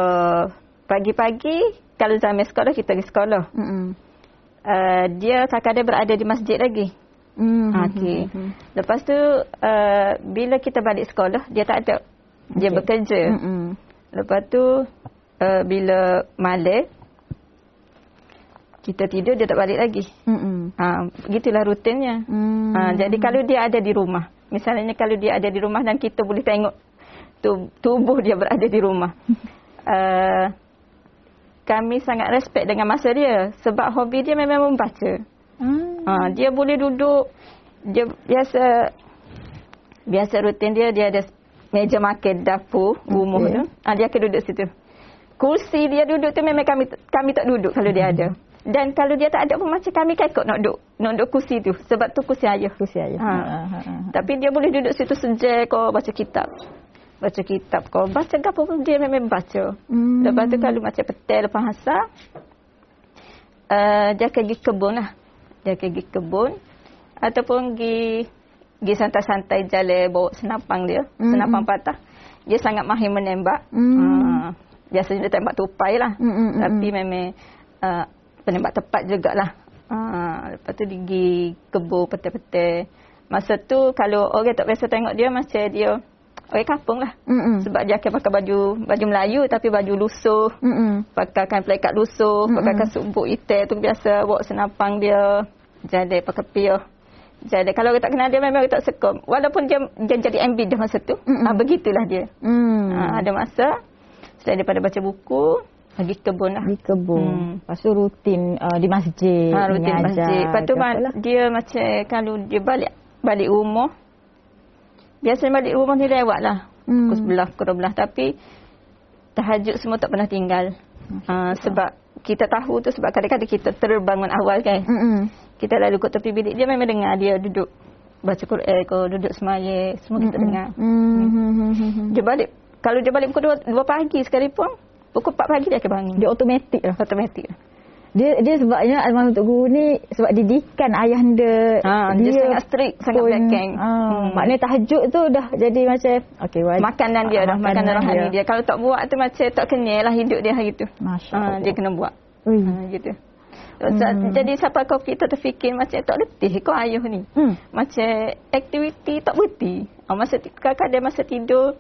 pagi-pagi kalau zaman sekolah kita pergi sekolah. Mm-mm. Uh, dia kadang-kadang berada di masjid lagi. Hmm. Okey. Lepas tu uh, bila kita balik sekolah dia tak ada. Dia Okey. bekerja. Mm-mm. Lepas tu uh, bila malam kita tidur dia tak balik lagi. Mm-mm. Ha begitulah rutinnya. Hmm. Ha jadi kalau dia ada di rumah. Misalnya kalau dia ada di rumah dan kita boleh tengok tu, tubuh dia berada di rumah. uh, kami sangat respect dengan masa dia sebab hobi dia memang membaca. Hmm. Ha, dia boleh duduk dia biasa biasa rutin dia dia ada meja makan dapur rumah Okey. tu. Ha, dia akan duduk situ. Kursi dia duduk tu memang kami kami tak duduk kalau dia ada. Dan kalau dia tak ada pun macam kami kekok nak duduk. Nak duduk kursi tu sebab tu kursi ayah. Kursi ayah. Ha. Ha, ha, ha. Tapi dia boleh duduk situ sejak kau baca kitab. Baca kitab kau. Baca apa pun dia memang baca. Hmm. Lepas tu kalau macam petai lepas asar, uh, dia akan pergi kebun lah. Dia akan pergi kebun. Ataupun pergi, pergi santai-santai jalan bawa senapang dia. Hmm. Senapang patah. Dia sangat mahir menembak. Hmm. Uh, biasanya dia tembak tupai lah. Hmm, hmm, hmm, Tapi memang uh, penembak tepat jugalah. Uh, lepas tu dia pergi kebun petai-petai. Masa tu kalau orang tak biasa tengok dia macam dia orang kampung lah. Mm-mm. Sebab dia akan pakai baju baju Melayu tapi baju lusuh. Mm-mm. Pakaikan pelekat lusuh, Mm-mm. pakaikan subuk hitam tu biasa bawa senapang dia. Jadi pakai piah. Jadi kalau orang tak kenal dia memang orang tak sekom. Walaupun dia, dia jadi MB dah masa tu. Mm-mm. Ah, begitulah dia. Mm. Ah, ada masa selain daripada baca buku, pergi kebun lah. Di kebun. Hmm. Lepas tu rutin uh, di masjid. Ha, rutin mengajar masjid. Lepas tu ma- dia macam kalau dia balik balik rumah. Biasanya balik rumah ni lewat lah. Hmm. Pukul sebelah, pukul 12. Tapi tahajud semua tak pernah tinggal. Ha, sebab kita tahu tu sebab kadang-kadang kita terbangun awal kan. Mm-mm. Kita lalu kat tepi bilik dia memang dengar dia duduk baca Quran ke duduk semaya semua kita Mm-mm. dengar. Mm-mm. Dia balik kalau dia balik pukul 2, 2 pagi sekalipun pukul 4 pagi dia akan bangun. Dia automatik lah. automatik. Dia dia sebabnya Almarhum Tok Guru ni sebab didikan ayahanda Ha, dia sangat strict, sangat belakang. Ha, Hmm. Maknanya tahajud tu dah jadi macam okey wajib. Makanan dia Ah, dah, makanan rohani dia. Kalau tak buat tu macam tak kenyal lah hidup dia hari tu. Masya Ha, dia kena buat. Ui. Ha, gitu. Hmm. Jadi siapa kau kita terfikir macam tak letih kau ayuh ni. Hmm. Macam aktiviti tak berhenti. Ha, masa kadang-kadang masa tidur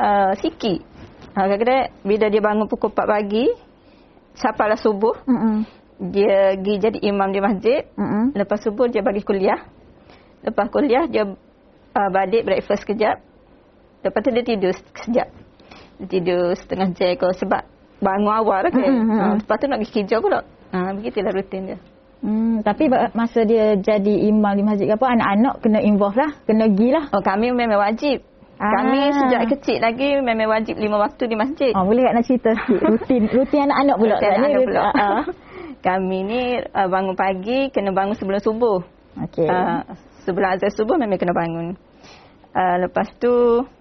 uh, sikit. Ha, kadang-kadang bila dia bangun pukul 4 pagi, sapalah subuh, Mm-mm. dia pergi jadi imam di masjid. Mm-mm. Lepas subuh dia bagi kuliah. Lepas kuliah dia uh, balik breakfast kejap. Lepas tu dia tidur sekejap. Dia tidur setengah jam ke sebab bangun awal lah kan. Mm, mm, mm. Uh, lepas tu nak pergi kerja pula. Ha, begitulah rutin dia. Hmm, tapi masa dia jadi imam di masjid ke apa anak-anak kena involve lah, kena pergi lah. Oh kami memang wajib. Ah. Kami sejak kecil lagi memang wajib lima waktu di masjid. Oh, boleh tak nak cerita sikit rutin rutin anak-anak pula. Rutin tak? Ni anak rutin- pula. ah, ah. Kami ni uh, bangun pagi kena bangun sebelum subuh. Okey. Uh, sebelum azan subuh memang kena bangun. Uh, lepas tu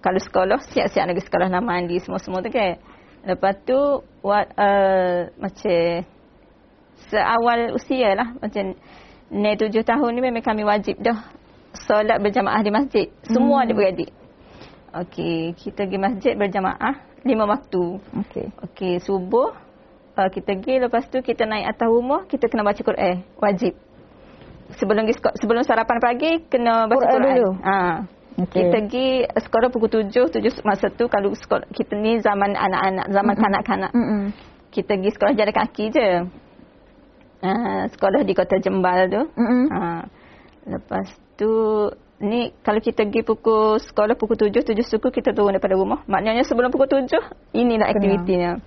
kalau sekolah siap-siap lagi sekolah nak mandi semua-semua tu kan. Lepas tu what, uh, macam seawal usia lah macam ni tujuh tahun ni memang kami wajib dah solat berjamaah di masjid. Semua Hmm. adik-beradik. Okey, kita pergi masjid berjamaah lima waktu. Okey. Okey, subuh uh, kita pergi lepas tu kita naik atas rumah, kita kena baca Quran, wajib. Sebelum sebelum sarapan pagi kena baca Quran Quran. dulu? Ha. Okey. Kita pergi sekolah pukul tujuh, tujuh masa tu kalau sekolah kita ni zaman anak-anak, zaman Mm-mm. kanak-kanak. Mm-mm. Kita pergi sekolah jalan kaki je. Uh, sekolah di Kota Jembal tu. Mm-mm. Ha. Lepas tu ni kalau kita pergi pukul sekolah pukul tujuh, tujuh suku kita turun daripada rumah. Maknanya sebelum pukul tujuh, inilah aktivitinya.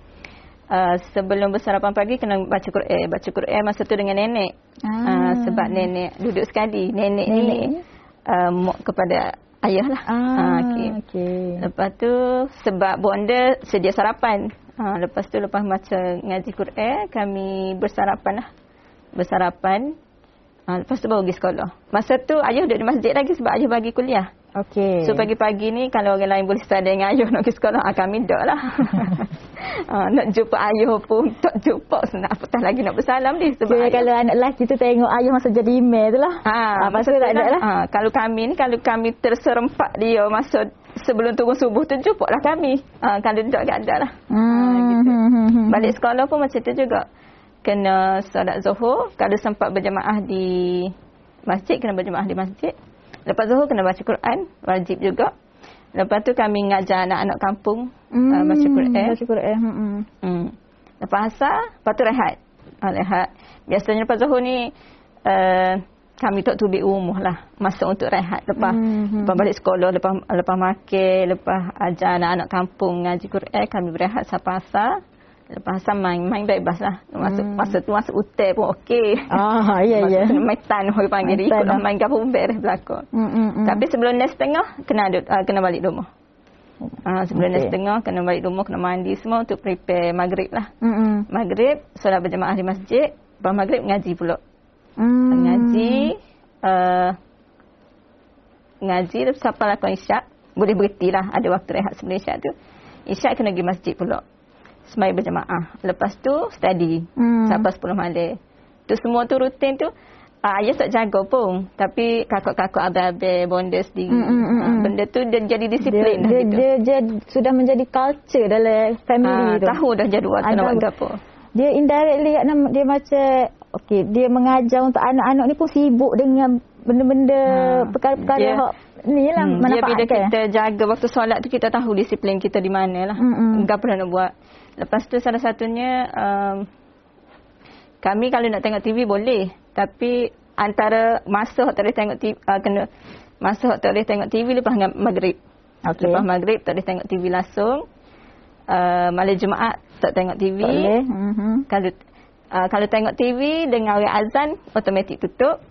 Uh, sebelum bersarapan pagi kena baca Quran. Baca Quran masa tu dengan nenek. Ah. Uh, sebab nenek duduk sekali. Nenek, Nenek ni uh, mak kepada ayah lah. Ah, Ah, okey. okey. Lepas tu sebab bonda sedia sarapan. Ha, lepas tu lepas baca ngaji Quran kami bersarapan lah. Bersarapan. Ha, lepas tu baru pergi sekolah. Masa tu ayah duduk di masjid lagi sebab ayah bagi kuliah. Okey. So pagi-pagi ni kalau orang lain boleh start dengan ayah nak pergi sekolah, ah, kami tak lah. ha, nak jumpa ayah pun tak jumpa. Senang apatah lagi nak bersalam ni. Sebab ayah- kalau anak lelaki tu tengok ayah masa jadi email tu lah. Ha, Ah, masa tu tak ada lah. Ha, kalau kami ni, kalau kami terserempak dia masa sebelum turun subuh tu, jumpa lah kami. Ha, kalau tak, tak ada lah. Ha, gitu. Hmm, hmm, hmm. Balik sekolah pun macam tu juga. Kena solat zuhur. Kalau sempat berjemaah di masjid, kena berjemaah di masjid. Lepas zuhur kena baca Quran. Wajib juga. Lepas tu kami ngajar anak-anak kampung Hmm, uh, baca Quran. Baca Quran. Hmm. hmm. Lepas asar, lepas tu rehat. Ha, rehat. Biasanya lepas zuhur ni, uh, kami tak tubik rumah lah. Masa untuk rehat. Lepas, Hmm, hmm. lepas balik sekolah, lepas, lepas makan, lepas ajar anak-anak kampung ngaji Quran, kami berehat sampai asar. Lepas asar main, main bebas lah. Masa, Hmm. masa tu masa utai pun okey. Ah, ya, ya. Main tan, orang panggil dia. Main tan, Ikutlah ah. main gapa pun beres belakang. Hmm, hmm, hmm. Tapi sebelum nest tengah, kena, ada, uh, kena balik rumah. Uh, sebelum Okey. okay. tengah kena balik rumah, kena mandi semua untuk prepare maghrib lah. Hmm, hmm. Maghrib, solat berjemaah di masjid. Lepas maghrib, ngaji pula. Hmm. Ngaji, uh, ngaji, lepas sampai lakukan isyak. Boleh berhenti lah, ada waktu rehat sebelum isyak tu. Isyak kena pergi masjid pula. Semai berjemaah. Lepas tu, study. Hmm. Sampai 10 malam. Tu semua tu rutin tu. Uh, ayah tak jaga pun. Tapi kakak-kakak abang-abang, bonda sendiri. Hmm, hmm, hmm, hmm. benda tu dia jadi Dia, disiplin dah dia, gitu. dia, dia, sudah menjadi culture dalam family Ah, tu. tahu dah jadual tu nak buat apa. Dia indirectly dia macam okey dia mengajar untuk anak-anak ni pun sibuk dengan benda-benda Ha, perkara-perkara dia- hak ni lah Hmm, dia bila kita jaga waktu solat tu kita tahu disiplin kita di mana lah. Mm-mm. Apa nak buat. Lepas tu salah satunya um, kami kalau nak tengok TV boleh. Tapi antara masa tak boleh tengok TV, uh, kena masa tak boleh tengok TV lepas maghrib. Okey. Lepas maghrib tak boleh tengok TV langsung. Uh, malam Jumaat tak tengok TV. Tak boleh. Mhm. Kalau uh, kalau tengok TV dengan orang azan automatik tutup.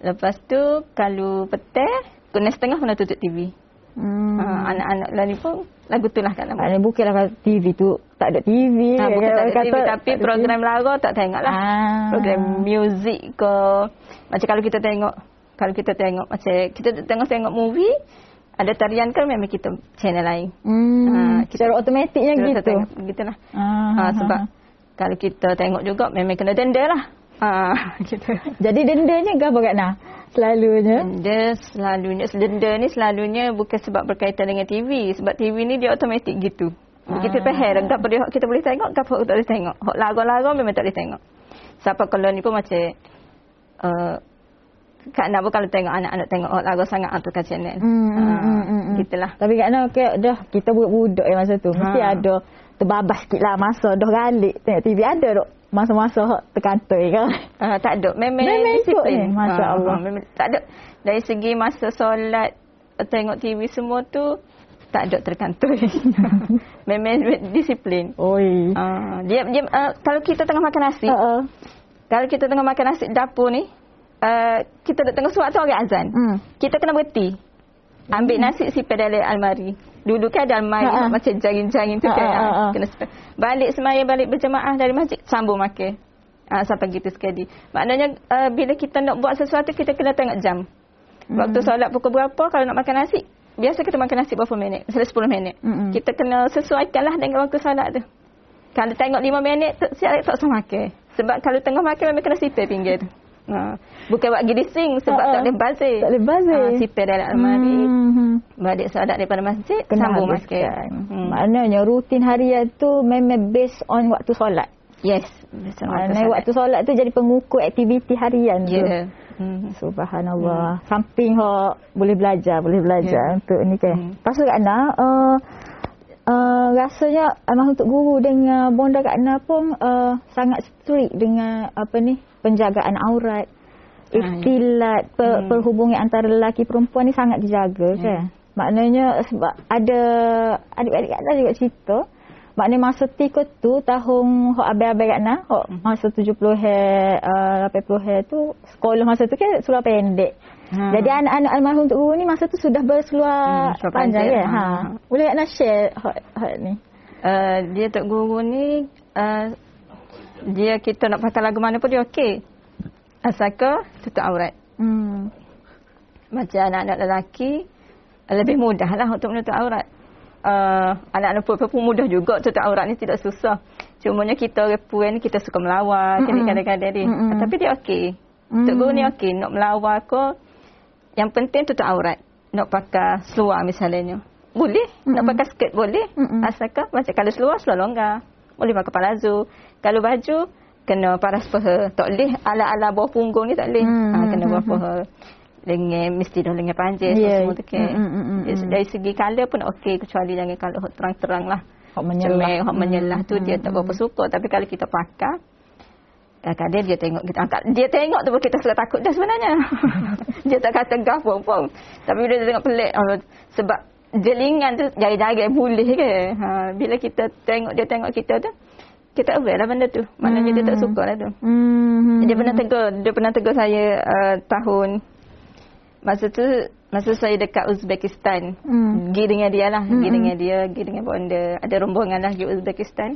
Lepas tu kalau petang kena setengah kena tutup TV. Hmm. Ha, anak-anak lah ni pun lagu tu lah kat nama. Maknanya bukanlah kalau TV tu tak ada TV. Ha, bukan tak ada Kata TV tapi tak program lara tak tengok lah. Ah. Program muzik ke. Macam kalau kita tengok, kalau kita tengok macam kita tengok-tengok movie, ada tarian kan memang kita channel lain. Hmm. Ha, kita- Secara automatiknya Kita gitu. Tengok, gitulah. Ah, Ha, ah, sebab ah. kalau kita tengok juga memang kena denda lah. Ha, gitu. Jadi dendanya ke apa Kak Nah? Selalunya. Denda selalunya denda ni selalunya bukan sebab berkaitan dengan TV sebab TV ni dia automatik gitu. Ah. Kita faham apa dia kita boleh tengok apa tak boleh tengok. Hak lagu-lagu memang tak boleh tengok. Siapa kalau ni pun macam uh, Kak Nak pun kalau tengok anak-anak tengok hak lagu sangat aturkan channel. Hmm, hmm, Ah, hmm, hmm, hmm. Gitulah. Tapi Kak Nah okay, dah kita budak-budak ya masa tu. Mesti Ha. ada terbabas sikit lah masa dah galik tengok TV ada dok. Masa-masa hak terkantoi kan. Uh, tak ada. Memang, Memang ikut disiplin. ni, Masya Ah, Allah. ah, memang, tak ada. Dari segi masa solat, tengok TV semua tu, tak ada terkantoi. memang disiplin. Oi. Uh, dia, dia, uh, kalau kita tengah makan nasi, Ha ah. kalau kita tengah makan nasi dapur ni, uh, kita tengah suat tu orang azan. Hmm. Kita kena berhenti. Ambil nasi simpan dalam almari. Dulu kan ada almari Ha, ha. macam jaring-jaring tu Ha, kan. ha, ha, ha. Kena. Balik semaya balik berjemaah dari masjid sambung makan. Ah sampai gitu sekali. Maknanya uh, bila kita nak buat sesuatu kita kena tengok jam. Waktu Hmm. solat pukul berapa kalau nak makan nasi? Biasa kita makan nasi berapa minit? Misalnya 10 minit. Mm-mm. Kita kena sesuaikanlah dengan waktu solat tu. Kalau tengok 5 minit siap tak usah makan. Sebab kalau tengah makan memang kena sipir pinggir tu. Ha. Bukan buat girising sebab Ha, ha. tak boleh bazir. Tak boleh bazir. Ha, sipir dalam almari. Hmm. Balik solat daripada masjid, Kena sambung makan. Hmm. Maknanya rutin harian tu memang based on waktu solat. Yes. Maknanya waktu solat tu jadi pengukur aktiviti harian tu. Ya. Yeah. Hmm. Subhanallah. Samping hok boleh belajar, boleh belajar Ya. untuk ni kan. Hmm. Lepas tu Kak Ana, uh, uh, rasanya almarhum Tok Guru dengan bonda Kak Ana pun uh, sangat strict dengan apa ni, penjagaan aurat, Ah, ikhtilat, per, Hmm. perhubungan antara lelaki perempuan ni sangat dijaga Ya. kan. Maknanya sebab ada adik-adik Ana juga cerita, maknanya masa tiga tu tahun hok abai-abai Kak Ana, hok Hmm. masa 70 he, uh, 80 he tu sekolah masa tu kan seluar pendek. Ha. Jadi anak-anak almarhum Tok Guru ni masa tu sudah berseluar Hmm, panjang kan. Ha. ha. Boleh Ana share hot, hot ni. Uh, dia Tok Guru ni uh, dia kita nak pakai lagu mana pun dia okey. Asalkan tutup aurat. Hmm. Macam anak-anak lelaki lebih mudah lah untuk menutup aurat. Uh, anak-anak perempuan pun mudah juga tutup aurat ni tidak susah. Cumanya kita orang perempuan kita suka melawar Mm-mm. mm kadang-kadang ni. Mm-mm. Uh, tapi dia okey. Mm. Tok Guru ni okey nak melawar ko yang penting tutup aurat. Nak pakai seluar misalnya. Boleh. Nak Mm-mm. pakai skirt boleh. Mm-mm. Asalkan macam kalau seluar, seluar longgar. Boleh pakai palazzo. Kalau baju, kena paras paha. Tak boleh ala-ala bawah punggung ni tak boleh. Hmm, Ha, kena hmm, bawah hmm. paha. Lengan, mesti dah lengan panjang. Yeah. Semua tu kan. Hmm, hmm, hmm, Dari- hmm. Segi colour pun okey. Kecuali jangan hot terang-terang lah. Hok menyelah. Cermek, hot menyelah tu Hmm, dia hmm, tak berapa hmm. suka. Tapi kalau kita pakai, kadang-kadang dia tengok kita angkat. Dia tengok tu pun kita suka takut dah sebenarnya. dia tak kata gafur pun. Tapi bila dia tengok pelik. Oh, sebab jelingan tu jari-jari boleh ke. Ha, bila kita tengok dia tengok kita tu, kita aware lah benda tu. Maknanya dia tak Hmm. suka lah tu. Hmm. Dia pernah tegur, dia pernah tegur saya uh, tahun masa tu masa saya dekat Uzbekistan. Hmm. Pergi dengan dia lah, pergi Mm-mm. dengan dia, pergi dengan bonda. Ada rombongan lah pergi Uzbekistan.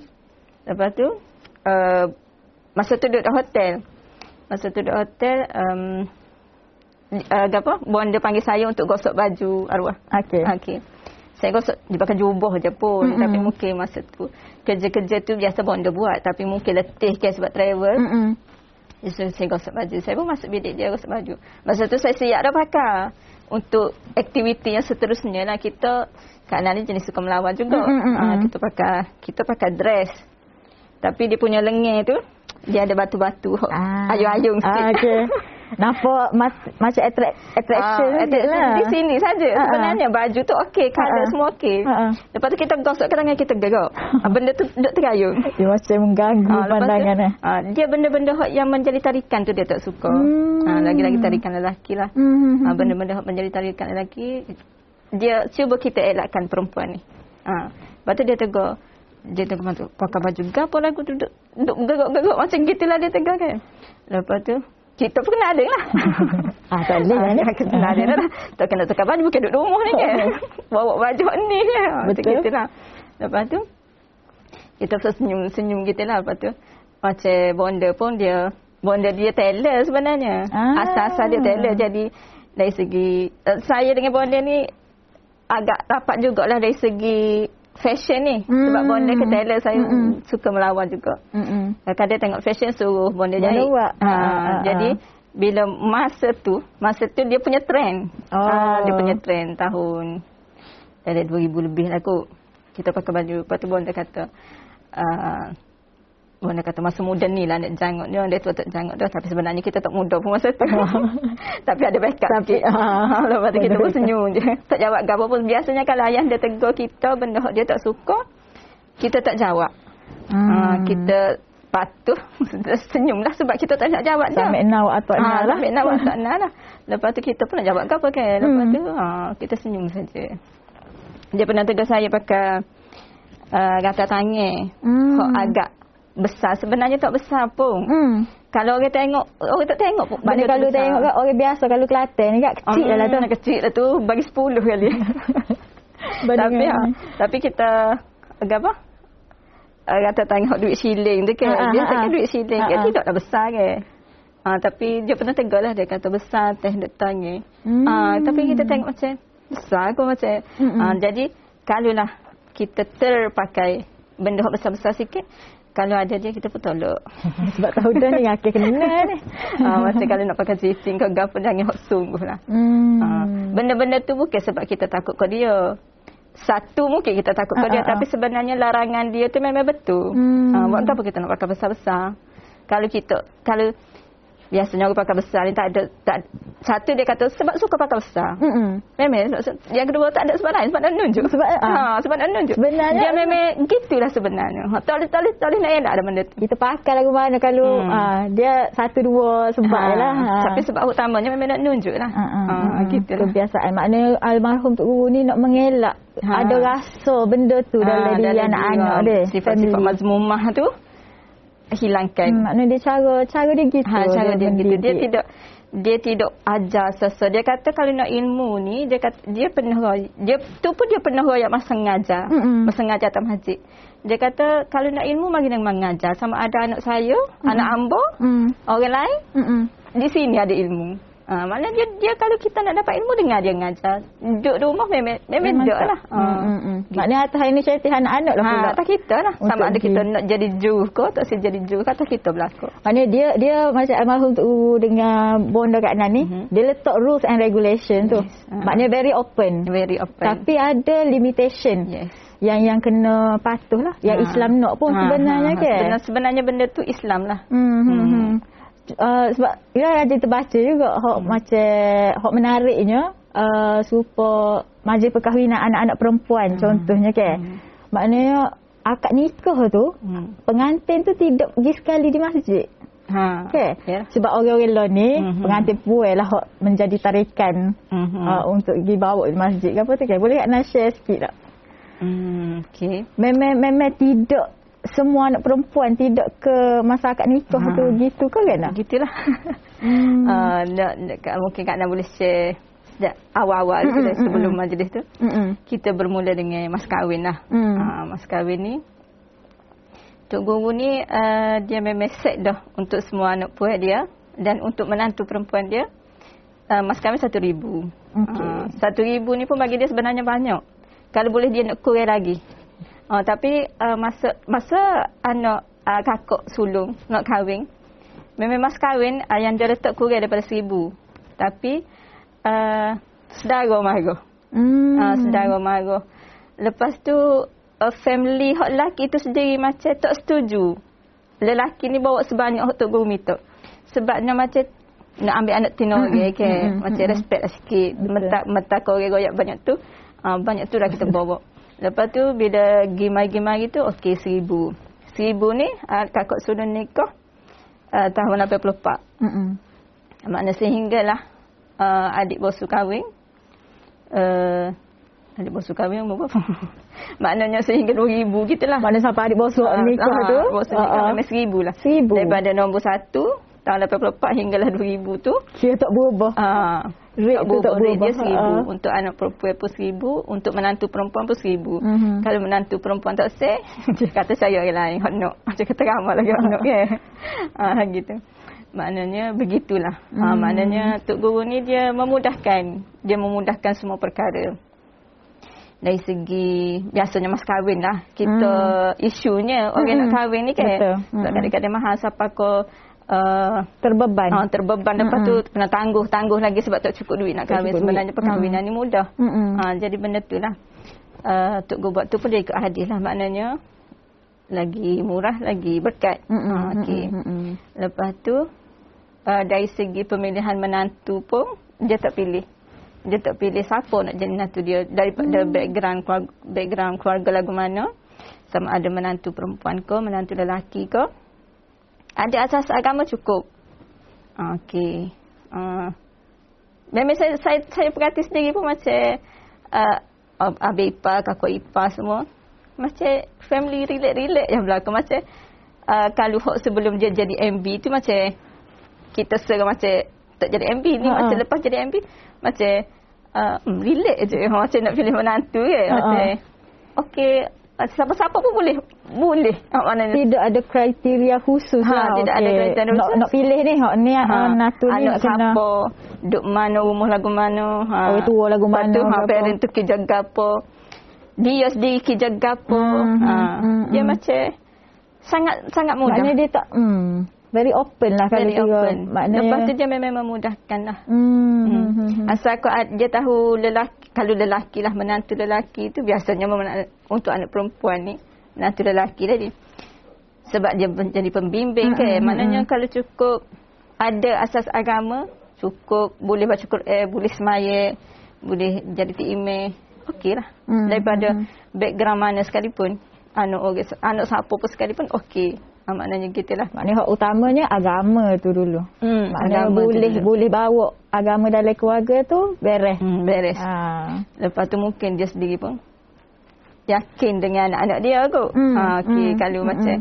Lepas tu uh, masa tu duduk hotel. Masa tu duduk hotel um, uh, apa? Bonda panggil saya untuk gosok baju arwah. Okey. Okey. Saya gosok dia pakai jubah je pun Mm-mm. tapi mungkin masa tu kerja-kerja tu biasa bonda buat tapi mungkin letih kan sebab travel. Dia suruh saya gosok baju. Saya pun masuk bilik dia gosok baju. Masa tu saya siap dah pakai. Untuk aktiviti yang seterusnya lah kita Kak Nani jenis suka melawat juga. Mm, mm, mm, Ah, mm. kita pakai kita pakai dress. Tapi dia punya lengan tu dia ada batu-batu. Ah. Ayung-ayung sikit. Ah, okey. Nampak mas, macam attract, attraction Ah, sikit lah. Di sini saja. Ah. Sebenarnya baju tu okey, colour Ah, ah. semua okey. Ah. Lepas tu kita gosok ke tangan kita gerak. Benda tu duduk tergayung. Dia macam mengganggu Ah, lepas tu, pandangan eh. ah, dia benda-benda yang menjadi tarikan tu dia tak suka. Hmm. Ah, lagi-lagi tarikan lelaki lah. Hmm. Ah, benda-benda hak menjadi tarikan lelaki, dia cuba kita elakkan perempuan ni. Ah, lepas tu dia tegur. Dia tegur macam pakai baju gapo lagu duduk duduk gerak-gerak macam gitulah dia tegur kan. Lepas tu kita pun kena ada lah. Ah, tak boleh lah. Ah, Kena ada lah. Tak kena tukar baju bukan duduk rumah ni kan. Bawa baju ni lah. Macam Betul. gitu lah. Lepas tu kita pun senyum-senyum gitu lah. Lepas tu macam bonda pun dia bonda dia tailor sebenarnya. Ah. Asal-asal dia tailor jadi dari segi uh, saya dengan bonda ni agak rapat jugalah dari segi fashion ni. Sebab Hmm. bonda ke tailor saya Mm-mm. suka melawan juga. Mm-mm. Kadang tengok fashion suruh bonda jahit. Ha, ah, ah. jadi bila masa tu, masa tu dia punya trend. Oh. Ah, dia punya trend tahun dari 2000 lebih lah kot. Kita pakai baju. Lepas tu bonda kata, uh, bonda kata masa muda ni lah nak janggut ni. Orang dia tua tak janggut tu. Tapi sebenarnya kita tak muda pun masa tu. Tapi ada backup Tapi, sikit. ah, Lepas tu kita pun senyum je. Tak jawab apa pun. Biasanya kalau ayah dia tegur kita benda dia tak suka, kita tak jawab. Hmm. Ah, kita patuh senyumlah sebab kita tak nak jawab dia. Sampai now atau Ah, now lah. sampai nak tak nak lah. Lepas tu kita pun nak jawab apa kan. Lepas Hmm. tu ha, kita senyum saja. Dia pernah tegur saya pakai uh, gata tangan. Hmm. Hak agak besar. Sebenarnya tak besar pun. Hmm. Kalau orang tengok, orang tak tengok pun. Benda kalau besar. tengok kan orang biasa kalau Kelantan ni kat kecil Ah, lah tu. Kecil lah tu. Bagi 10 kali. tapi, ha, tapi kita, agak apa? Uh, kata tengok duit shilling tu kan. Ah, ah, Biasa ah, kan ah. duit shilling. Ah, Dia ah. tidaklah besar kan. Ah, tapi dia pernah tegur lah. Dia kata besar teh duk tangi. Hmm. Ah, tapi kita tengok macam besar kot macam. Mm-mm. Ah, jadi kalaulah kita terpakai benda besar-besar sikit. Kalau ada dia kita pun tolak. Sebab tahu dah ni akhir kena ni. ah, macam kalau nak pakai cincin ke gapo jangan hak sungguh lah. Hmm. Ah, benda-benda tu bukan sebab kita takut ke dia. Satu mungkin kita takut ke Ah, dia ah, ah. tapi sebenarnya larangan dia tu memang betul. Hmm. Ah, buat apa kita nak pakai besar-besar? Kalau kita kalau biasanya orang pakai besar ni tak ada tak satu dia kata sebab suka pakai besar. Mm-mm. Memang sebab- yang kedua tak ada sebab lain sebab nak nunjuk. Sebab, ah. ha, sebab nak nunjuk. Sebenarnya- dia memang gitulah sebenarnya. Ha, tak boleh tak boleh tak boleh nak elak ada benda tu. Kita pakai lagu mana kalau Hmm. ah, dia satu dua sebab Ha, lah. Ah. Tapi sebab utamanya memang nak nunjuk lah. Ah, Ha, ah, gitu lah. Kebiasaan. Maknanya almarhum Tok Guru ni nak mengelak. Ha. Ada rasa benda tu dalam Ah, diri dalam anak-anak dia. Sifat-sifat mazmumah tu hilangkan. Hmm, maknanya dia cara cara dia gitu. Ha, cara dia gitu. Dia tidak dia tidak ajar sesuatu. Dia kata kalau nak ilmu ni, dia kata dia pernah. Dia tu pun dia pernah royak masa ngajar. Mm-mm. Masa ngajar atas masjid. Dia kata kalau nak ilmu mari nak mengajar sama ada anak saya, anak ambo, Hmm. orang lain Mm-mm. di sini ada ilmu. Ha, maknanya dia, dia kalau kita nak dapat ilmu dengar dia ngajar. Duduk di rumah memang memang duduk lah. Ha. Hmm, hmm, hmm. Maknanya atas inisiatif anak-anak lah pula. Ha, tak kita lah. Untuk Sama ada kita nak jadi juru ke, tak saya jadi juru, kata kita berlaku. Maknanya dia dia macam almarhum Guru dengan bonda kat Nan ni, Mhm. dia letak rules and regulation tu. Ah. Maknanya very open. Very open. Tapi ada limitation. yes. Yang yang kena patuh lah. Yang Ha. Islam nak pun Ha, sebenarnya ha, ke? Sebenar, sebenarnya benda tu Islam lah. Hmm, hmm, Hmm. Uh, sebab ya rajin terbaca juga hok Hmm. macam hok menariknya uh, supaya majlis perkahwinan anak-anak perempuan Hmm. contohnya ke. Hmm. Maknanya akad nikah tu Hmm. pengantin tu tidak pergi sekali di masjid. Ha. Okay. Ya. Sebab orang-orang lain ni Mhm. pengantin puai lah hok menjadi tarikan Mhm. uh, untuk pergi bawa di masjid ke apa tu kan. Boleh nak share sikit tak? Hmm, okay. Memang memang tidak semua anak perempuan tidak ke masa akad nikah Ha. tu gitu ke kan? Gitulah. Hmm. uh, nak, nak, mungkin Kak Nan boleh share sejak awal-awal Mm, mm, sebelum mm, mm. majlis tu. Mm-mm. Kita bermula dengan mas kahwin lah. Hmm. Uh, mas kahwin ni Tok Guru ni uh, dia memang set dah untuk semua anak puan dia dan untuk menantu perempuan dia uh, mas kahwin satu ribu. Okey. Uh, satu ribu ni pun bagi dia sebenarnya banyak. Kalau boleh dia nak kurang lagi. Uh, tapi uh, masa masa anak uh, kakak sulung nak kahwin, memang mas kahwin uh, yang dia letak kurang daripada seribu. Tapi uh, sedara marah. Hmm. Ah, saudara marah. Lepas tu uh, family hak lelaki tu sendiri macam tak setuju. Lelaki ni bawa sebanyak hak Tok Guru minta. Sebabnya macam nak ambil anak tino lagi ke mm-mm, macam respect lah sikit Betul. mentak mentak orang goyak banyak tu uh, banyak tu dah kita bawa lepas tu bila gimai-gimai gitu okey seribu seribu ni uh, kakak sudah nikah uh, tahun 84 Mm-mm. makna sehinggalah uh, adik bosu kahwin uh, adik bosu kahwin umur berapa maknanya sehingga 2000 gitulah Mana sampai adik bosok Ah, nikah ah, tu? Bos Ah, nikah ah. memang seribu lah. Seribu. Daripada nombor satu, tahun 84 hinggalah 2000 tu. Kira tak berubah. Ah, Rate tu tak rate dia berubah. seribu. Ah. Untuk anak perempuan pun seribu. Untuk menantu perempuan pun seribu. Mhm. Kalau menantu perempuan tak say, dia kata saya orang lain. Hot no. Dia kata ramai lagi hot no. Yeah. ah, gitu. Maknanya begitulah. Ah, Hmm. maknanya Tok Guru ni dia memudahkan. Dia memudahkan semua perkara dari segi biasanya mas kahwin lah kita isunya orang Hmm. nak kahwin ni kan Betul. sebab Hmm. kadang-kadang mahal siapa ko uh, Terbeban. uh, terbeban lepas tu kena tangguh tangguh lagi sebab tak cukup duit nak kahwin sebenarnya duit. perkahwinan ni mudah Mm-mm. uh, jadi benda tu lah uh, Tok Guru buat tu pun dia ikut hadis lah maknanya lagi murah lagi berkat Mm-mm, uh, okay. mm-mm. lepas tu uh, dari segi pemilihan menantu pun dia tak pilih dia tak pilih siapa nak jadi menantu dia daripada Hmm. background keluarga, background keluarga lagu mana sama ada menantu perempuan ke menantu lelaki ke ada asas agama cukup. Okey. Uh, memang saya, saya saya perhati sendiri pun macam uh, abang ipar kakak ipar semua macam family relate-relate yang berlaku. Macam uh, kalau hok sebelum dia jadi MB tu macam kita serang macam tak jadi MB ni Ha-ha. macam lepas jadi MB macam uh, hmm, relate je. Macam nak pilih menantu kan Ha-ha. macam okey siapa-siapa pun boleh boleh uh, maknanya Tidak ada kriteria khusus Ha, lah. tidak ada okey. kriteria Nak, khusus. nak pilih ni, hak ni ha, natu ni anak nak kena. siapa duk mana rumah lagu mana ha Orang tua lagu Lepas tu, mana, ha, parent tu kerja gapo dia sendiri kerja gapo Hmm, ha hmm, dia hmm. macam sangat sangat mudah Maknanya dia tak, hmm, very open lah kalau very open Maknanya, lepas tu dia memang memudahkan lah hmm, hmm. Hmm. hmm, hmm. Asal kau ad- dia tahu lelaki kalau lelaki lah menantu lelaki tu biasanya untuk anak perempuan ni menantu lelaki dia. Sebab dia pen- jadi pembimbing Mm, kan. mm, Maknanya mm. kalau cukup ada asas agama, cukup boleh baca Quran, boleh semaya, boleh jadi email, okey lah. Mm, Daripada mm, background mana sekalipun, anak orang, anak siapa pun sekalipun okey. Ha, maknanya gitulah. Maknanya hak utamanya agama tu dulu. Hmm, Maknanya agama boleh dulu. boleh bawa agama dalam keluarga tu beres. Hmm, beres. Ha. Lepas tu mungkin dia sendiri pun yakin dengan anak-anak dia kot. Hmm, Ha, okay, hmm, kalau hmm, macam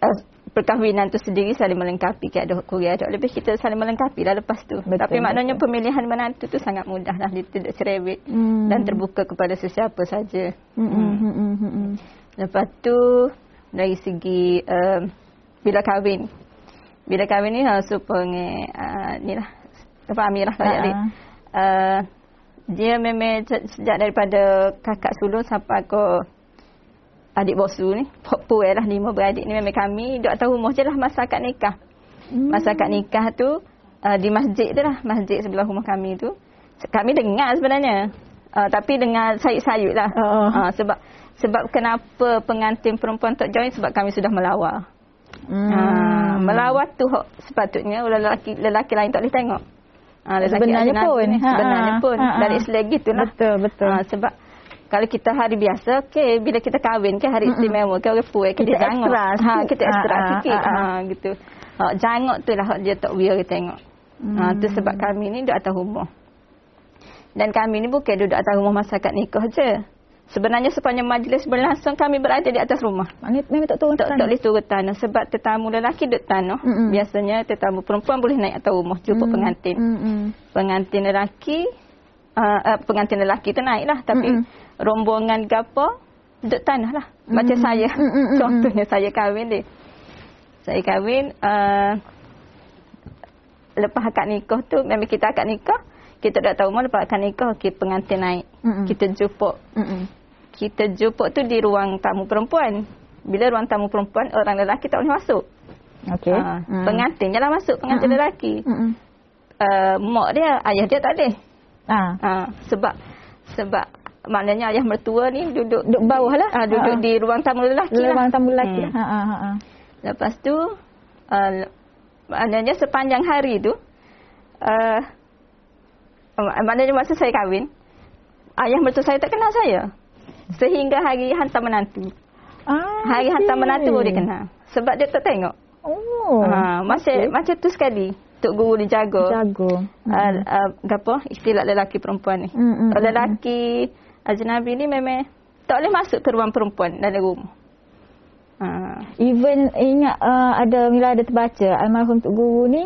uh, perkahwinan tu sendiri saling melengkapi. Ke ada kuria ada lebih kita saling melengkapi lah lepas tu. Betul, Tapi maknanya betul. pemilihan menantu tu sangat mudah lah. Dia tidak cerewet Hmm. dan terbuka kepada sesiapa saja. Hmm, hmm, hmm, hmm, hmm, hmm. Lepas tu dari segi um, bila kahwin. Bila kahwin ni ha supaya uh, ni lah apa Amirah Ha, saya ni. ha. Uh, dia memang se- sejak daripada kakak sulung sampai ke adik bosu ni, puan lah lima beradik ni memang kami duk atas rumah je lah masa akad nikah. Hmm. Masa akad nikah tu uh, di masjid tu lah, masjid sebelah rumah kami tu. Kami dengar sebenarnya. Uh, tapi dengar sayut-sayut lah. Oh. Uh, sebab sebab kenapa pengantin perempuan tak join sebab kami sudah melawar. Hmm. Ha, melawar tu sepatutnya lelaki lelaki lain tak boleh tengok. Ha, Sebenarnya ajnabi pun. ni, Ha, sebenarnya ha, pun ha, ha. dari Islam gitulah. Betul, betul. Ha, sebab kalau kita hari biasa, okey, bila kita kahwin ke hari istimewa ke orang puai kita, Kita jangok. extra Ha, kita extra Ha, ha, sikit. ha, Ha, ha. gitu. Ha, jangok tu lah dia tak biar kita tengok. Ha, tu sebab kami ni duduk atas rumah. Dan kami ni bukan duduk atas rumah masyarakat nikah je. Sebenarnya sepanjang majlis berlangsung kami berada di atas rumah. Memang tak turun Tak, tanah. tak boleh turun tanah sebab tetamu lelaki duduk tanah. Mm-mm. Biasanya tetamu perempuan boleh naik atas rumah jumpa Hmm, pengantin. hmm, hmm. Pengantin lelaki uh, uh, pengantin lelaki tu naik lah tapi Mm-mm. rombongan gapo duduk tanah lah. Macam Mm-mm. saya. Mm-mm. Contohnya saya kahwin dia. Saya kahwin uh, lepas akad nikah tu memang kita akad nikah kita dah tahu rumah lepas akad nikah okey pengantin naik. Mm-mm. Kita jumpa Mm-mm. Kita jumpa tu di ruang tamu perempuan. Bila ruang tamu perempuan, orang lelaki tak boleh masuk. Okey. Ha, Hmm. Pengantin je lah masuk, pengantin Mm-mm. lelaki. Mm-mm. Uh, mak dia, ayah dia tak boleh. Ah. Ha, sebab sebab maknanya ayah mertua ni duduk Duduk bawah lah. Ah, duduk Ha, di ruang tamu lelaki lah. Lelaki tamu lelaki. Hmm. Ha ha ha. ha. Lepas tu uh, maknanya sepanjang hari tu uh, maknanya masa saya kahwin, ayah mertua saya tak kenal saya. Sehingga hari hantar menantu. Ah, Hari hantar okey. menantu baru dia kenal. Sebab dia tak tengok. Oh. ha, macam, okey. macam tu sekali. Tok Guru dijaga. Jago. Uh, uh, apa? Istilah lelaki perempuan ni. Mm, mm, mm, lelaki ajnabi ni memang tak boleh masuk ke ruang perempuan dalam rumah. Ha. Even ingat uh, ada bila ada terbaca almarhum Tok Guru ni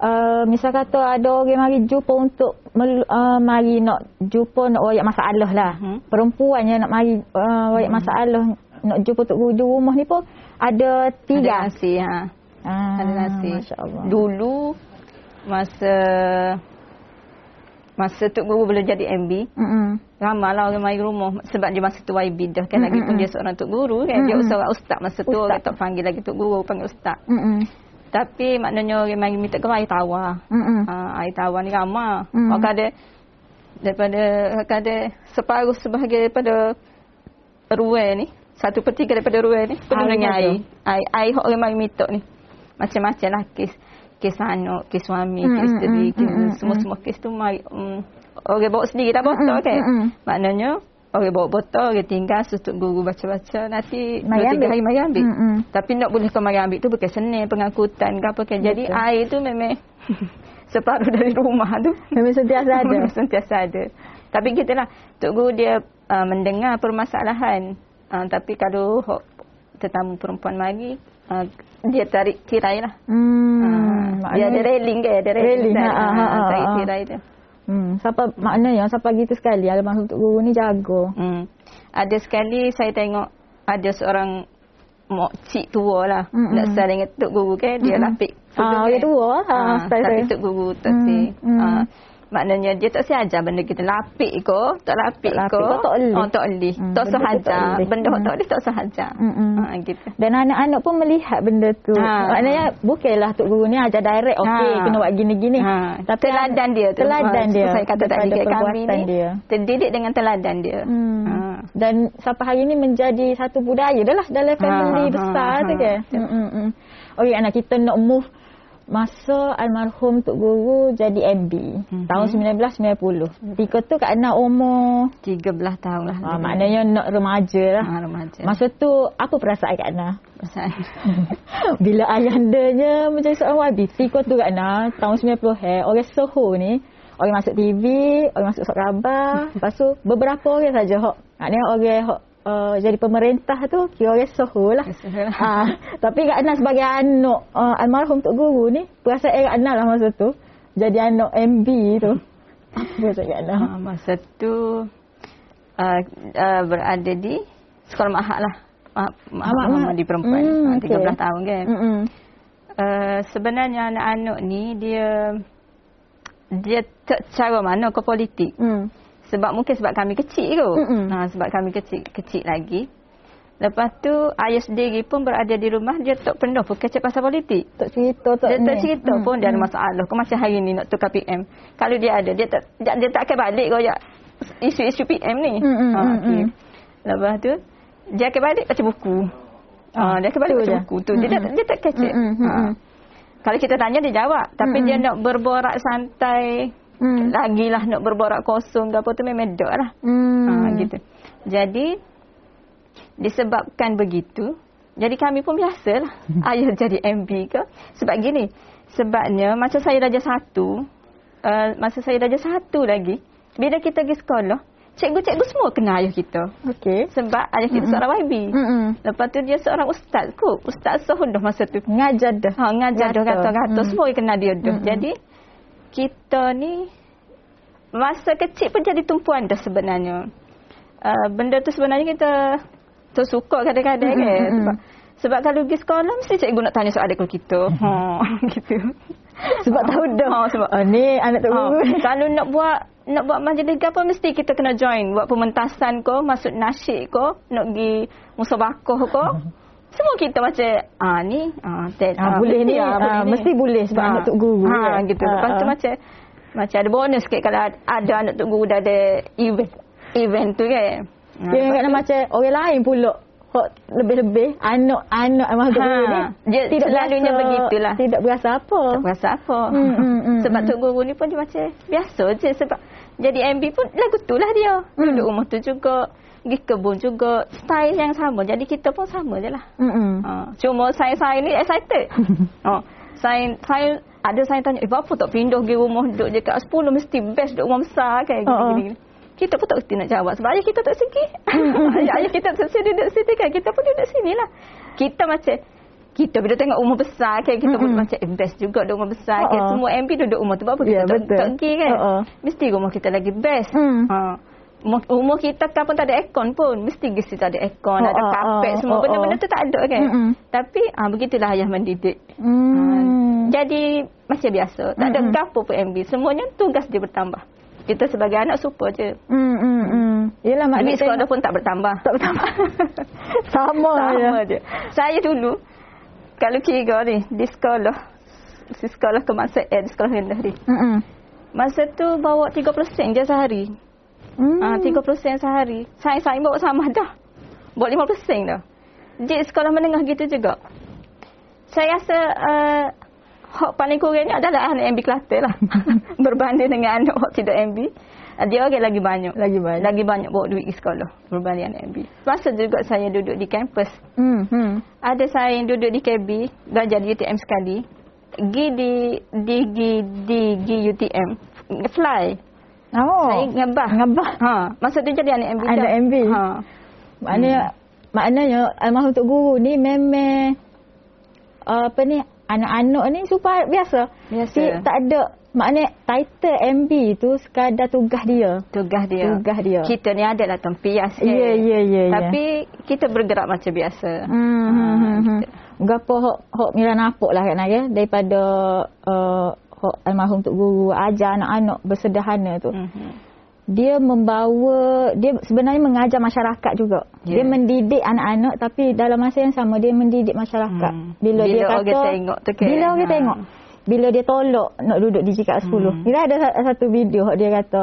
uh, misal kata ada orang mari jumpa untuk mel, uh, mari nak jumpa nak royak masalah lah. Mhm. Perempuan yang nak mari uh, royak masalah nak jumpa Tok Guru di rumah ni pun ada Ada tiga. nasi. Ha. Ah, Ada nasi. Masya-Allah. Dulu masa masa Tok Guru belum jadi MB, Mm-mm. ramailah orang mari rumah sebab dia masa tu YB dah kan lagi pun dia seorang Tok Guru kan dia Mm-mm. seorang ustaz masa tu Ustaz. orang tak panggil lagi Tok Guru panggil ustaz. Mm-mm. Tapi maknanya orang mari minta ke air tawar. Mm-mm. Ha, air tawar ni ramai. Hmm. Orang ada daripada ada separuh sebahagian daripada ruai ni. Satu per tiga daripada ruai ni penuh dengan air. Air, air hok orang mari minta ni. Macam-macam lah kes. Kes anak, kes suami, Hmm, kes isteri, hmm, kes, hmm, semua-semua kes tu mari. Um, orang bawa sendiri tak botol Hmm, kan. hmm, hmm. Maknanya orang bawa botol, orang tinggal susut guru baca-baca. Nanti dua tiga hari mari ambil. Hmm, hmm. Tapi nak boleh kau mari ambil tu bukan senang pengangkutan ke apa kan. Jadi Betul. air tu memang separuh dari rumah tu. Memang sentiasa ada. Memang sentiasa ada. Tapi gitulah. Tok Guru dia uh, mendengar permasalahan. Uh, tapi kalau hok tetamu perempuan mari, uh, dia tarik tirai lah. Hmm. Uh, dia ada railing ke? Ada railing. Railing, kan? ha, ha, ha, Ah, tarik ha. tirai tu. Hmm. Siapa maknanya siapa gitu sekali almarhum Tok Guru ni jago. Hmm. Ada sekali saya tengok ada seorang mak cik tua lah. Mm-mm. Nak style dengan Tok Guru kan. Dia Mm-mm. lapik. Ah, orang tua. Ha, Ah, style tapi. Tok Guru tak Hmm, si. hmm. Ah, maknanya dia tak si ajar benda kita lapik ko, tak lapik Tak lapik tak boleh. Oh, tak boleh. Hmm, tak benda usah tu tak ajar. Benda hok Hmm. tak boleh tak usah ajar. Mm-mm. Ah, gitu. Dan anak-anak pun melihat benda tu. Ha. Maknanya bukanlah Tok Guru ni ajar direct, okey, Ha. kena buat gini-gini. Ha. Tapi teladan dia tu. Teladan Ah, dia. Saya kata tadi kat kami ni. dia. Terdidik dengan teladan dia. Hmm. Ha. Dan sampai hari ni menjadi satu budaya dah lah dalam family Ha, ha, besar ha, tu ha. kan. Hmm, hmm, hmm. Okey anak kita nak move masa almarhum Tok Guru jadi MB Mhm. tahun 1990. Ketika tu Kak Ana umur 13 tahun lah. ha, maknanya nak remaja lah. Ah, remaja. Masa tu apa perasaan Kak Ana? Pasal Bila ayandanya menjadi seorang wabi, Tiko tu kat Ana, tahun 90 he, orang Soho ni, orang masuk TV, orang masuk surat khabar, lepas tu beberapa orang saja hok. Maknanya orang hok uh, jadi pemerintah tu kira orang Soho lah. ha, tapi Kak Ana sebagai anak uh, almarhum Tok Guru ni, perasaan Kak Ana lah masa tu, jadi anak MB tu. Apa perasaan Kak Ana? Ah, masa tu uh, uh, berada di sekolah mahal lah. Ma- ma- Ah, mak- mak. di perempuan. Ah, 13 okey. tahun kan. Mm-mm. Uh, sebenarnya anak-anak ni dia dia tak cara mana ke politik. Mm. Sebab mungkin sebab kami kecil. Mm-mm. Ha, sebab kami kecil kecil lagi. Lepas tu ayah sendiri pun berada di rumah dia tak pernah pun kecil pasal politik. Tak cerita tak Dia tak cerita Mm, pun dia ada masalah. Kau macam hari ni nak tukar PM. Kalau dia ada, dia tak dia, dia tak akan balik kau ya isu-isu PM ni. Mm, mm, ha, mm, okey. mm. Lepas tu dia akan balik baca buku. Ah, Ha, dia akan balik tu baca je. buku tu. Dia, tak, mm. dia tak kecil. Mm, mm, mm, Ha. Kalau kita tanya dia jawab, tapi Mm, dia nak berborak santai. Mm. Lagilah nak berborak kosong ke apa tu memang dak lah. Hmm. Ha, gitu. Jadi disebabkan begitu, jadi kami pun biasalah ayah jadi MB ke. Sebab gini, sebabnya masa saya darjah satu, uh, masa saya darjah satu lagi, bila kita pergi sekolah, cikgu-cikgu semua kenal ayah kita. Okey. Sebab ayah kita seorang YB. Mm-mm. Lepas tu dia seorang ustaz kot. Ustaz Sohudah masa tu. Ngajar dah. Ha, ngajar dah Kata. kata-kata. Hmm. Semua kenal dia dah. Mm-mm. Jadi, kita ni, masa kecil pun jadi tumpuan dah sebenarnya. Uh, benda tu sebenarnya kita tersuka kadang-kadang Mm-mm, kan. mm-mm. Sebab, sebab kalau pergi sekolah, mesti cikgu nak tanya soal adik kita. ha, gitu. Sebab tahu dah. Ha, sebab Oh, ni anak Ha, Guru. kalau nak buat nak buat majlis apa mesti kita kena join buat pementasan ko masuk nasyid ko nak pergi musabaqah ko semua kita macam ah ni ah, tet, Ah, boleh ni, ah, ah, mesti boleh sebab anak Tok Guru, ha, kan? gitu Ah, lepas tu ah. macam macam ada bonus sikit kalau ada- anak Tok Guru dah ada event event tu kan Ah, Dia lepas kena macam orang lain pula. hok lebih-lebih anak anak Ahmad Tok Ha, Guru ni dia tidak selalunya berasa, begitulah. Tidak berasa apa. Tak berasa apa. Hmm, hmm, hmm, sebab hmm. Tok Guru ni pun dia macam biasa je sebab jadi MB pun lagu tu lah dia. Hmm. Duduk rumah tu juga, pergi kebun juga, style yang sama. Jadi kita pun sama je lah. Hmm. Ha, cuma saya-saya ni excited. ha, saya saya ada saya tanya, eh berapa tak pindah pergi rumah duduk je kat 10 mesti best duduk rumah besar kan ha. gini-gini. Kita pun tak mesti nak jawab sebab ayah kita tak segi. ayah, kita tak segi duduk situ kan. Kita pun duduk sini lah. Kita macam kita bila tengok rumah besar kan kita pun Mm-mm. macam eh, best juga duduk rumah besar Ha, kan. Semua MP duduk rumah tu apa kita Ya, tak, betul. tak pergi kan. Ha. Mesti rumah kita lagi best. Hmm. Ha. Rumah kita kan pun tak ada aircon pun. Mesti mesti tak ada aircon, Ha, ada ha, kapet ha, semua. ha, Benda-benda ha. tu tak ada kan. Mm-mm. Tapi ah begitulah ayah mendidik. Hmm. Jadi macam biasa, tak ada Mm-mm. gapo pun MB. Semuanya tugas dia bertambah. Kita sebagai anak super je. Hmm, hmm, hmm. Yelah Duit maknanya sekolah pun tak bertambah. tak bertambah. Sama, Sama je. je. Saya dulu kalau kira ni di sekolah di sekolah kemasan eh di sekolah rendah ni. Hmm. Masa tu bawa 3% je sehari. Hmm. Ah 3% sehari. Saya saya bawa sama dah. Bawa 5% dah. Di sekolah menengah gitu juga. Saya rasa uh, hak paling kurangnya adalah anak MB Kelantan lah. Berbanding dengan anak hak tidak MB. Uh, dia orang lagi banyak. Lagi banyak. Lagi banyak bawa duit di sekolah. Berbanding anak MB. Masa juga saya duduk di kampus. Hmm. Hmm. Ada saya yang duduk di KB. Belajar di UTM sekali. Gi di di di di, di UTM. Fly. Oh. Saya ngebah. Ngebah. Ha, masa tu jadi anak MB. Anak dah. MB. Ha. Maknanya maknanya almarhum Tok Guru ni memang uh, apa ni anak-anak ni super biasa. Biasa. Dia tak ada maknanya title MB tu sekadar tugas dia. Tugas dia. Tugas dia. Kita ni adalah tempias. kan? Ya ya ya ya. Tapi kita bergerak macam biasa. hmm, Ha, hmm, hmm, hmm. kita- Gapo hok hok Mira nampak lah kan ya daripada uh, almarhum Tok Guru ajar anak-anak bersederhana tu. Mhm. Dia membawa dia sebenarnya mengajar masyarakat juga. Ya. Dia mendidik anak-anak tapi dalam masa yang sama dia mendidik masyarakat. Hmm. Bila, Bila dia orang kata tengok tu kan? Bila orang Ha. tengok. Bila dia tolak nak duduk di JKT 10. Hmm. Mira ada sa- satu video dia kata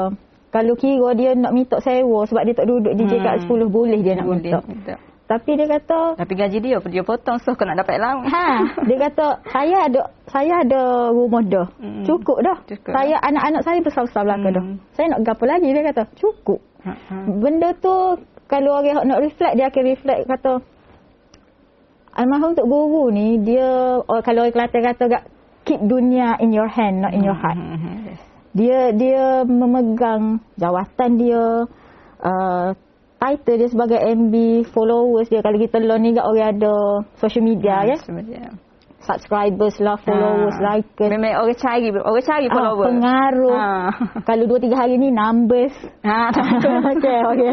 kalau kira dia nak minta sewa sebab dia tak duduk di JKT 10 boleh dia nak Hmm. Boleh minta. Tapi dia kata Tapi gaji dia dia potong so kau nak dapat lawan. Ha, dia kata saya ada saya ada rumah dah. Mm. Cukup dah. Cukup saya anak-anak saya besar-besar belaka Mm. dah. Saya nak gapo lagi dia kata. Cukup. Ha, ha. Benda tu kalau orang nak reflect dia akan reflect kata almarhum Tok Guru ni dia oh, kalau orang Kelantan kata gak keep dunia in your hand not in your heart. Yes. Dia dia memegang jawatan dia uh, title dia sebagai MB followers dia kalau kita learn ni gak orang ada social media ya Sebenarnya. subscribers lah followers Ha. likers Memang orang cari, orang cari Ah, follower. pengaruh. Ha. Kalau dua tiga hari ni numbers. Ha, okey okey.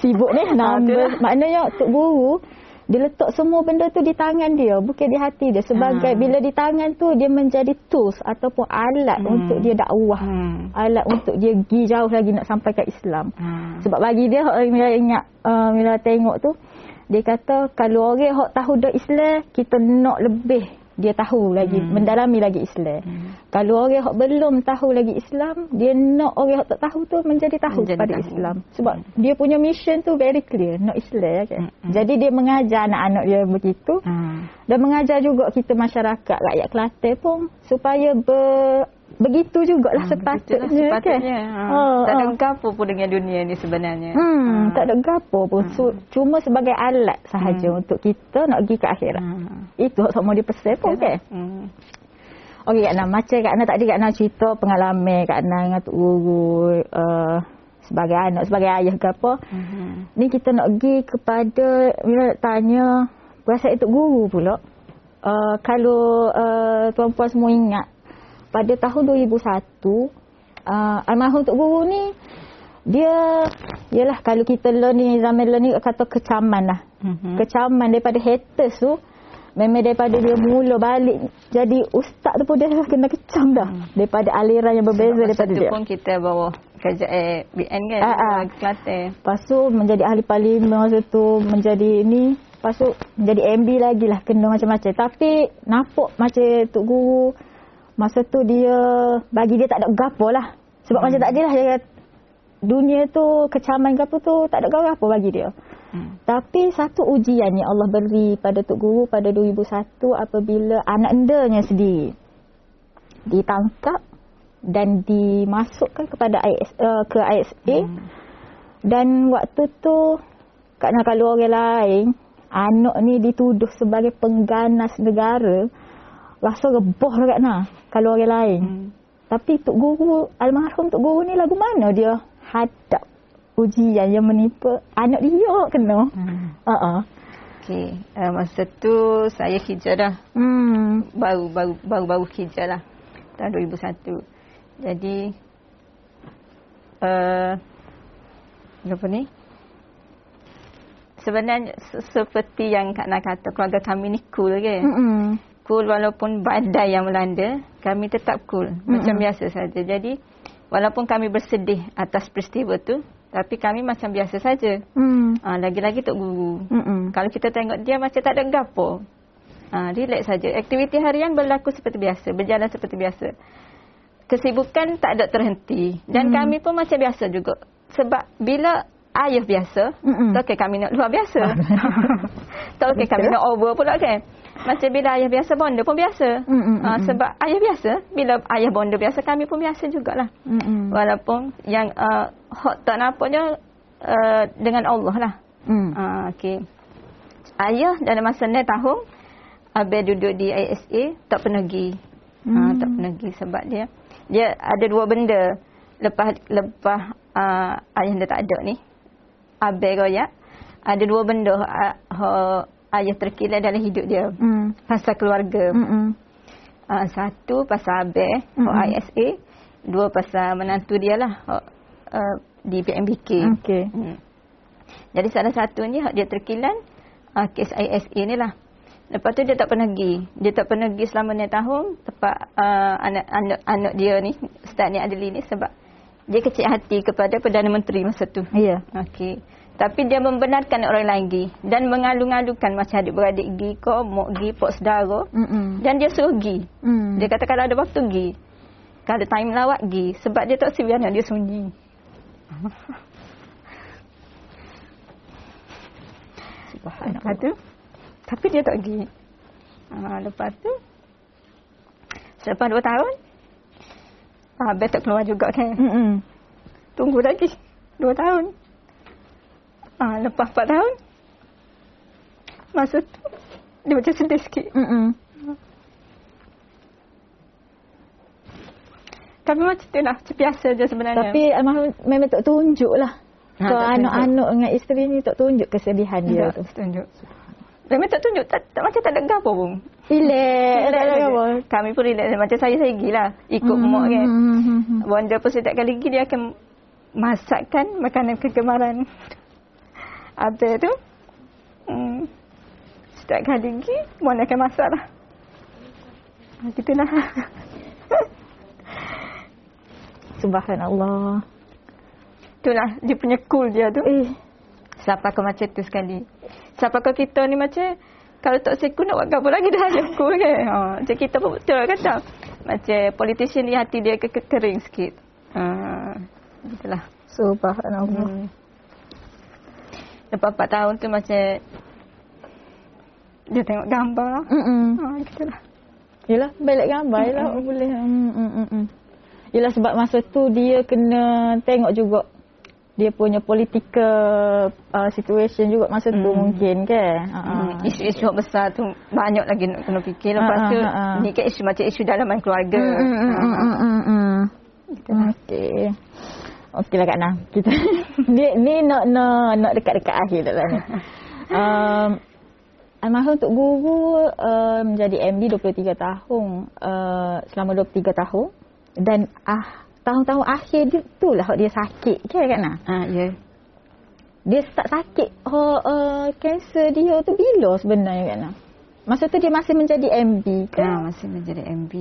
Sibuk ni numbers. itulah. Maknanya Tok Guru dia letak semua benda tu di tangan dia, bukan di hati dia. Sebagai Ha. bila di tangan tu dia menjadi tools ataupun alat Hmm. untuk dia dakwah. Hmm. Alat untuk dia pergi jauh lagi nak sampai ke Islam. Ha. Sebab bagi dia Mila ingat uh, Mila tengok tu dia kata kalau orang hak tahu dah Islam kita nak lebih dia tahu lagi Hmm. mendalami lagi Islam. Hmm. Kalau orang hak belum tahu lagi Islam, dia nak orang hak tak tahu tu menjadi tahu Menjadi pada tahu. Islam. Sebab dia punya mission tu very clear, nak Islam kan. Hmm. Jadi dia mengajar anak-anak dia begitu Ha. dan mengajar juga kita masyarakat rakyat Kelantan pun supaya ber, begitu jugalah Ha, sepatutnya, begitulah sepatutnya. kan. Ha. Ha, tak ada ha. gapo pun dengan dunia ni sebenarnya. Hmm, Ha. tak ada gapo pun. So, cuma sebagai alat sahaja Hmm. untuk kita nak pergi ke akhirat. Ha. Itu hak sama dia pesan pun kan. Hmm. Okey Kak Nam, macam Kak Nam tadi Kak Nam cerita pengalaman Kak Nam dengan Tok Guru uh, sebagai anak, sebagai ayah ke apa. Mhm. Ni kita nak pergi kepada, Mira nak tanya perasaan Tok Guru pula. Uh, kalau uh, tuan-puan semua ingat, pada tahun 2001, uh, almarhum Tok Guru ni, dia, yalah kalau kita learn ni, zaman learn ni kata kecaman lah. Mhm. Kecaman daripada haters tu, memang daripada dia mula balik jadi ustaz tu pun dia dah kena kecam dah. Daripada aliran yang berbeza Sebab daripada dia. pun kita bawa kerja eh, BN kan. Ah, ah. Kelantan. Lepas tu menjadi ahli parlimen masa tu menjadi ni lepas tu menjadi MB lagi lah kena macam-macam tapi nampak macam Tok Guru masa tu dia bagi dia tak ada gapo lah sebab Hmm. macam tak adalah dia dunia tu kecaman ke apa tu tak ada gapo bagi dia Hmm. Tapi satu ujian yang Allah beri pada Tok Guru pada 2001 apabila anak endanya sendiri ditangkap dan dimasukkan kepada IS, uh, ke ISA Hmm. dan waktu tu kerana kalau orang lain anak ni dituduh sebagai pengganas negara rasa reboh dekat nah kalau orang lain. Hmm. Tapi Tok Guru, almarhum Tok Guru ni lagu mana dia hadap ujian yang menimpa anak dia kena. Hmm. Uh-uh. Okey, uh, masa tu saya hijrah dah. Hmm. Baru baru baru baru hijrah lah. Tahun 2001. Jadi uh, apa ni? Sebenarnya se- seperti yang Kak Nak kata keluarga kami ni cool ke. Mm-mm. Cool walaupun badai yang melanda, kami tetap cool. Macam biasa saja. Jadi walaupun kami bersedih atas peristiwa tu, tapi kami macam biasa saja. Mm. Ah, lagi-lagi Tok Guru. Mm-mm. Kalau kita tengok dia macam tak ada gapo. Ha, relax saja. Aktiviti harian berlaku seperti biasa, berjalan seperti biasa. Kesibukan tak ada terhenti. Dan Hmm. kami pun macam biasa juga. Sebab bila ayah biasa, tak okay kami nak luar biasa. tak okay kami nak over pula kan. Macam bila ayah biasa, bonda pun biasa. Mm-mm, Ha, mm-mm. sebab ayah biasa, bila ayah bonda biasa, kami pun biasa jugalah. Mm-mm. Walaupun yang uh, hot tak nampaknya uh, dengan Allah lah. Mm. Ah, okey. Ayah dalam masa 6 tahun Abel duduk di ISA tak pernah pergi. Hmm. Hmm. tak pernah pergi sebab dia dia ada dua benda lepas lepas uh, ayah dia tak ada ni. Abel royak ada dua benda uh, uh, ayah terkilat dalam hidup dia. Mm. Pasal keluarga. Uh, satu pasal Abel Mm-mm. mm ISA, dua pasal menantu dia lah uh, uh, di PMBK. Okey. Hmm. Jadi salah satunya dia terkilan uh, kes ISA ni lah. Lepas tu dia tak pernah pergi. Dia tak pernah pergi selama 6 tahun tempat uh, anak-anak anak dia ni, Ustaz ni Adli ni sebab dia kecil hati kepada Perdana Menteri masa tu. Ya. Okey. Tapi dia membenarkan orang lain pergi dan mengalu-alukan macam adik-beradik pergi ke, mak pergi, pak saudara. Mm-mm. Dan dia suruh pergi. Mm. Dia kata kalau ada waktu pergi. Kalau ada time lawak pergi. Sebab dia tak siap dia sunyi. Lepas tu, tapi dia tak pergi. Ha, lepas tu, selepas dua tahun, ha, Abel tak keluar juga kan. Mm-mm. Tunggu lagi. Dua tahun. Ha, lepas empat tahun, masa tu, dia macam sedih sikit. Mm-mm. Tapi macam tu lah, macam biasa je sebenarnya. Tapi almarhum memang tak tunjuk lah. Ha, tak ke anak-anak dengan isteri ni tak tunjuk kesedihan dia tu. tak tunjuk. Memang tak tunjuk, tak, tak, macam tak ada gapo pun. Relax. Tak ada apa. Kami pun relax. Macam saya, saya pergi lah. Ikut Hmm, mak kan. hmm, hmm, hmm, hmm. Bonda pun setiap kali pergi, dia akan masakkan makanan kegemaran. Abel tu, hmm, setiap kali pergi, Bonda akan masak lah. Ha, Gitulah. Subhanallah. Itulah, dia punya cool dia tu. Eh. Siapa kau macam tu sekali. Siapa kau kita ni macam kalau tak seku nak buat apa lagi dah ada cool kan. Ha, macam kita pun betul kata. Macam politician ni hati dia ke ke- kering sikit. Ha, gitulah. Subhanallah. Hmm. Lepas 4 tahun tu macam dia tengok gambar. Mm-mm. Ha, gitulah. Yelah, balik gambar je lah. Boleh. Mm, mm, mm, mm. Yelah sebab masa tu dia kena tengok juga dia punya political uh, situation juga masa tu Mm. mungkin kan. Ha, ha. Hmm, isu-isu besar tu banyak lagi nak kena fikir. Lepas Ha, tu ha, ha. ni kan isu macam isu dalaman keluarga. Mm, mm, mm, mm, mm, mm, mm. Okey. Okey lah Kak Nah. Kita ni ni nak nak nak dekat-dekat akhir dah lah ni. Um, almarhum Tok Guru uh, menjadi MD 23 tahun. Uh, selama 23 tahun dan ah tahun-tahun akhir dia tu lah dia sakit kan Kak Nah. Ha, ya. Dia start sakit oh, uh, kanser dia tu bila sebenarnya Kak Nah? Masa tu dia masih menjadi MD Ha, kan? masih menjadi MB.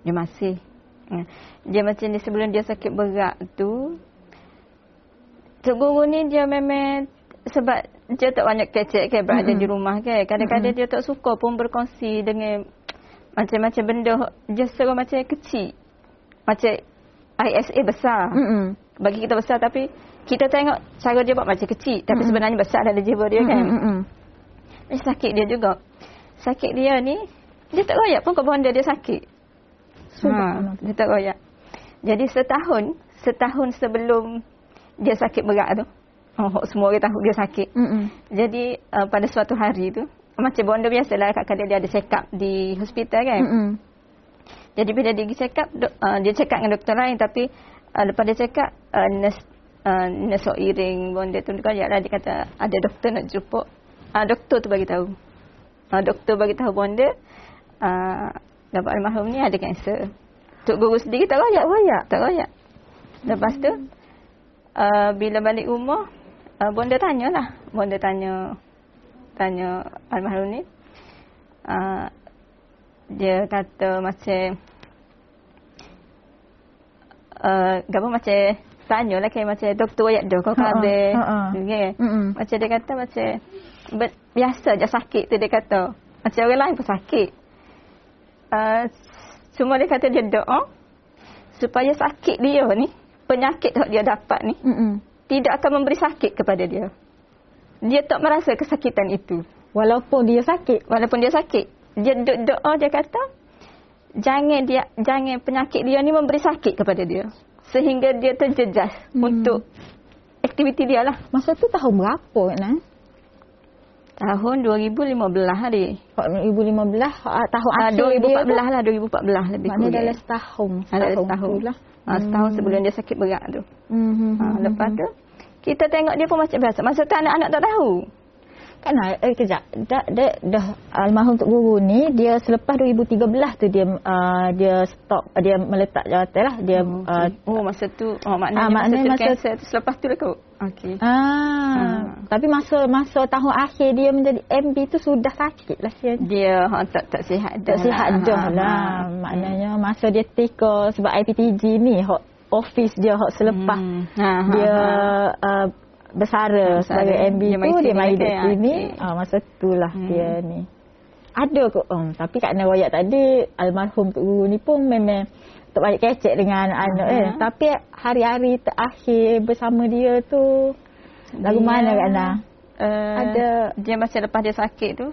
Dia masih. Ha. Dia macam ni sebelum dia sakit berat tu. Tok Guru ni dia memang sebab dia tak banyak kecek kan berada Mm-mm. di rumah kan. Kadang-kadang dia tak suka pun berkongsi dengan macam-macam benda. Dia suruh macam kecil. Macam ISA besar. Mm-mm. Bagi kita besar tapi kita tengok cara dia buat macam kecil tapi Mm-mm. sebenarnya besar dalam jiwa dia kan. Mm-mm. Eh, sakit dia juga. Sakit dia ni dia tak royak pun kau bonda dia sakit. Ha, Subhanallah. dia tak royak. Jadi setahun, setahun sebelum dia sakit berat tu. Oh, semua orang tahu dia sakit. Mm-mm. Jadi uh, pada suatu hari tu macam bonda biasalah kadang-kadang dia ada check up di hospital kan. Mm-mm. Jadi bila dia pergi check up, dok, uh, dia check up dengan doktor lain tapi uh, lepas dia check up, uh, nurse, uh, nurse iring bonda tu dia lah dia kata ada doktor nak jumpa. Uh, doktor tu bagi tahu. Uh, doktor bagi tahu bonda uh, dapat almarhum ni ada kanser. Tok guru sendiri tak royak. Tak royak? Tak royak. Lepas tu uh, bila balik rumah uh, bonda tanyalah. Bonda tanya tanya almarhum ni. Uh, dia kata macam uh, apa macam tanya lah kayak macam doktor ayat dah kau ha, ha, ha. okay. Mm-mm. macam dia kata macam "Be- biasa je sakit tu dia kata macam orang lain pun sakit uh, cuma dia kata dia doa supaya sakit dia ni penyakit yang dia dapat ni Mm-mm. tidak akan memberi sakit kepada dia dia tak merasa kesakitan itu Walaupun dia sakit. walaupun dia sakit dia do- doa dia kata jangan dia jangan penyakit dia ni memberi sakit kepada dia sehingga dia terjejas Hmm. untuk aktiviti dia lah Masa tu tahun berapa kan? Tahun 2015 hari 2015 ah, tahun ah, akhir dia 2014 tu. lah 2014 lebih Maknanya kurang dalam setahun. Ah, dalam setahun tu lah. ah, setahun sebelum dia sakit berat tu Mm-hmm. ah, lepas tu kita tengok dia pun macam biasa masa tu anak-anak tak tahu Kan eh kejap. Dah, dah, dah almarhum Tok Guru ni dia selepas 2013 tu dia uh, dia stop dia meletak jawatan lah. Dia oh, uh, okay. oh masa tu oh maknanya, Ah, maknanya masa, masa- tu selepas tu lah kau okey ah, Ah. tapi masa masa tahun akhir dia menjadi MB tu sudah sakit lah dia. dia ha, tak tak sihat dah Tak sihat lah. dah Ha, lah. ha. Maknanya masa dia teka sebab IPTG ni hot office dia hot selepas Hmm. Ha, ha, dia ha. uh, bersara Bersara. sebagai MB Dia tu dia mai kan? duduk sini ah masa tu lah Hmm. dia ni ada kot um, tapi kat royak tadi almarhum Tok Guru ni pun memang tak banyak kecek dengan anak eh Ah. tapi hari-hari terakhir bersama dia tu lagu Dia, mana Kak Ana? Uh, Ada- dia macam lepas dia sakit tu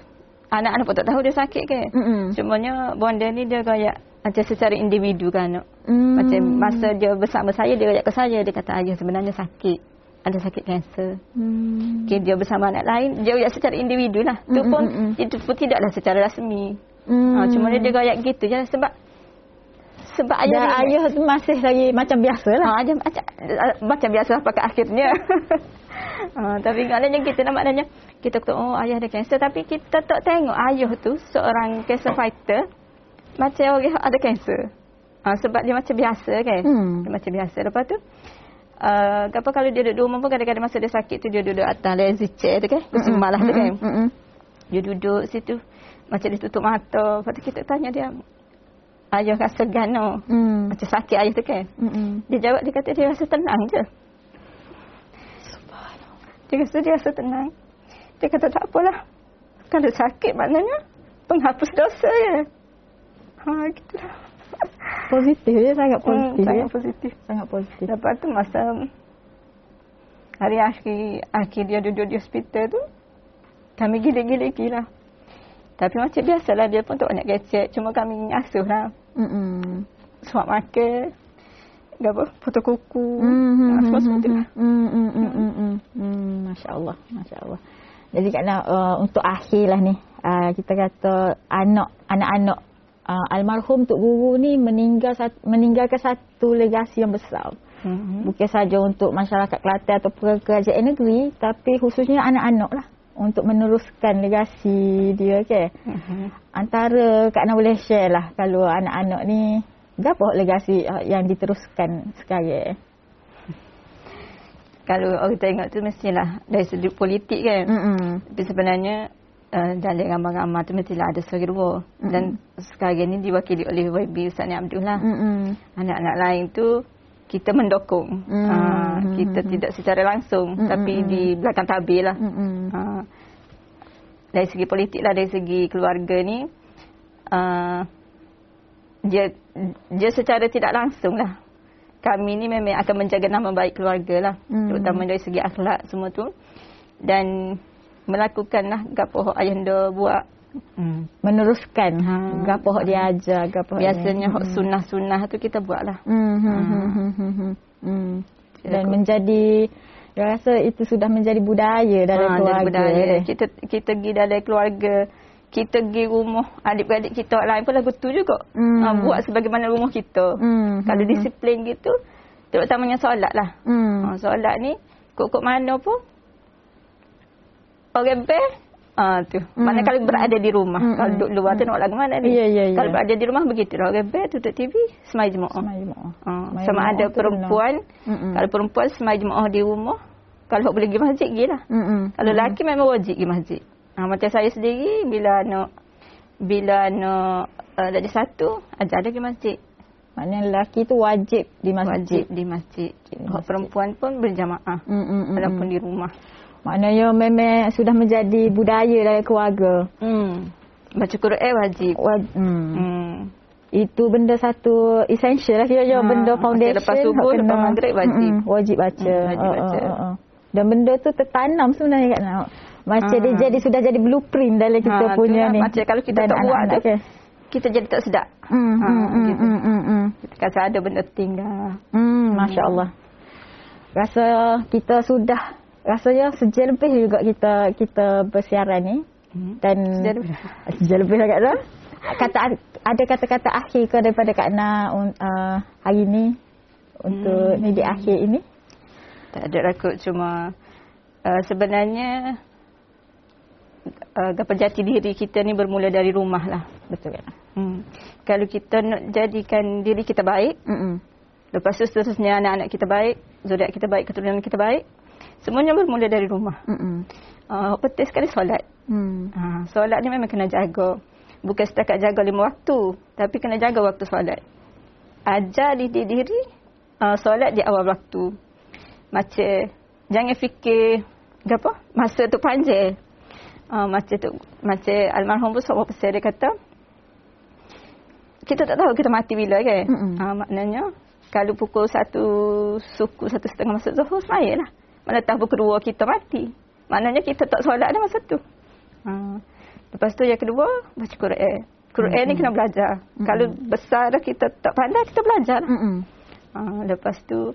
anak-anak pun tak tahu dia sakit ke Mm-mm. cumanya bonda ni dia kayak macam secara individu kan Hmm. macam masa dia bersama saya dia kayak ke saya dia kata ayah sebenarnya sakit ada sakit kanser Hmm. okay, dia bersama anak lain dia kayak secara individu lah tu Mm, pun mm, mm. itu pun tidaklah secara rasmi Hmm. ha, cuma dia kayak gitu je sebab sebab ayah Dan ni- ayah tu masih lagi macam biasa lah. Ha, macam, macam, macam biasa sampai ke akhirnya. ha, tapi maknanya kita nak maknanya kita kata oh ayah ada kanser tapi kita tak tengok ayah tu seorang cancer fighter macam orang ada kanser. Ha, sebab dia macam biasa kan. Hmm. Dia macam biasa. Lepas tu Uh, apa kalau dia duduk rumah pun kadang-kadang masa dia sakit tu dia duduk atas lazy chair tu kan. Kursi malah tu kan. Mm-mm. Dia duduk situ macam dia tutup mata. Lepas tu kita tanya dia ayah rasa gano. Mm. Macam sakit ayah tu kan. Mm-mm. Dia jawab, dia kata dia rasa tenang je. Dia rasa dia rasa tenang. Dia kata tak apalah. Kalau sakit maknanya penghapus dosa je. Ha, gitu lah. Positif dia sangat Hmm, positif. sangat ya. positif. Sangat positif. Lepas tu masa hari akhir, akhir dia duduk di hospital tu, kami gila-gila lah. Tapi macam biasalah dia pun tak banyak kecek. Cuma kami asuh lah. Mm-mm. Suap makan. Apa, foto kuku. Mm-hmm. Tu lah. Mm, mm, mm. Mm, Masya Allah, Masya Allah. Jadi kerana uh, untuk akhir lah ni, uh, kita kata anak, anak-anak uh, almarhum Tok Guru ni meninggal meninggalkan satu legasi yang besar. Mhm. Bukan saja untuk masyarakat Kelantan atau kerajaan negeri, tapi khususnya anak-anak lah untuk meneruskan legasi dia ke. Mhm. Antara Kak Ana boleh share lah kalau anak-anak ni berapa legasi uh, yang diteruskan sekarang. Kalau orang tengok tu mestilah dari segi politik kan. Mm-mm. Tapi sebenarnya uh, dalam ramai-ramai tu mestilah ada suara dua. Mm-mm. Dan sekarang ni diwakili oleh YB Ustaz Ni Abdul lah. Mm-mm. Anak-anak lain tu kita mendokong. Mm. Uh, kita tidak secara langsung Mm-mm. tapi di belakang tabir lah. Mm-mm. Uh, dari segi politik lah, dari segi keluarga ni uh, dia dia secara tidak langsung lah kami ni memang akan menjaga nama baik keluarga lah. Hmm. Terutama dari segi akhlak semua tu. Dan melakukanlah gapo hok ayahanda buat. Hmm. Meneruskan Ha. gapo hok dia ajar, gapo Biasanya hok sunnah-sunnah tu kita buat lah. Hmm, hmm, hmm, hmm, hmm, hmm. Hmm. Dan Aku- menjadi saya rasa itu sudah menjadi budaya dalam Ha, keluarga. budaya. dia. Kita kita pergi dalam keluarga, kita pergi rumah adik-beradik kita orang lain pun lagu tu juga. Hmm. Ha, buat sebagaimana rumah kita. Hmm, Kalau hmm, disiplin gitu, terutamanya solat lah. Hmm. Ha, solat ni, kok-kok mana pun, orang best, Ah tu. Mana Hmm. kalau berada di rumah. Hmm, Kalau hmm, duduk luar tu nak lagu mana ni? Ya, ya, ya. Kalau berada di rumah begitu lah. Orang bed tutup TV, semai jemaah. Semai jemaah. Ah, Semai sama ada perempuan. Mm-mm. Kalau perempuan semai jemaah di rumah. Kalau boleh pergi masjid, pergi lah. Mm-mm. Kalau lelaki memang wajib pergi masjid. Ha, macam saya sendiri bila anak bila anak uh, darjah satu ajar dia pergi masjid. Maknanya lelaki tu wajib di masjid. Wajib di masjid. Di Hak masjid. perempuan pun berjamaah Mm, mm, mm, walaupun mm. di rumah. Maknanya memang sudah menjadi budaya dalam keluarga. Hmm. Baca Quran wajib. Waj- hmm. Hmm. Itu benda satu essential lah kira-kira Ha, benda foundation. lepas subuh, hak lepas maghrib wajib. Mm-mm, wajib baca. Hmm, wajib Ha, baca. ha, ha, ha. Dan benda tu tertanam sebenarnya kat nak. Macam Ha. dia jadi sudah jadi blueprint dalam kita Ha, punya ni. macam kalau kita Dan tak buat tu, ke. Kita jadi tak sedap. Hmm, Ha, hmm, hmm, gitu. hmm, hmm, hmm. Kalau ada benda tinggal. Hmm, Masya Allah. Rasa kita sudah, rasanya sejak lebih juga kita kita bersiaran ni. Hmm. Dan Sejak lebih. Sejak lebih Kak Nah. Kata, ada kata-kata akhir ke daripada Kak un- uh, hari ni untuk Hmm. ni di akhir ini? Tak ada kot cuma uh, sebenarnya uh, gapa jati diri kita ni bermula dari rumah lah. Betul Kak Nah. Hmm. Kalau kita nak jadikan diri kita baik, Mm-mm. lepas tu seterusnya anak-anak kita baik, zuriat kita baik, keturunan kita baik, semuanya bermula dari rumah. Mm-mm. Uh, penting sekali solat. Hmm. Ha, solat ni memang kena jaga. Bukan setakat jaga lima waktu, tapi kena jaga waktu solat. Ajar diri diri uh, solat di awal waktu. Macam jangan fikir apa masa tu panjang. Uh, macam tu macam almarhum pun seorang pesan dia kata kita tak tahu kita mati bila kan. Mm-mm. Uh, maknanya kalau pukul satu suku satu setengah masuk zuhur semaya lah. Mana tahu pukul dua kita mati. Maknanya kita tak solat dah masa tu. Ha. Lepas tu yang kedua, baca Quran. Quran ni kena belajar. Kalau besar dah kita tak pandai, kita belajar. lah. Mm-mm. Ha. Lepas tu,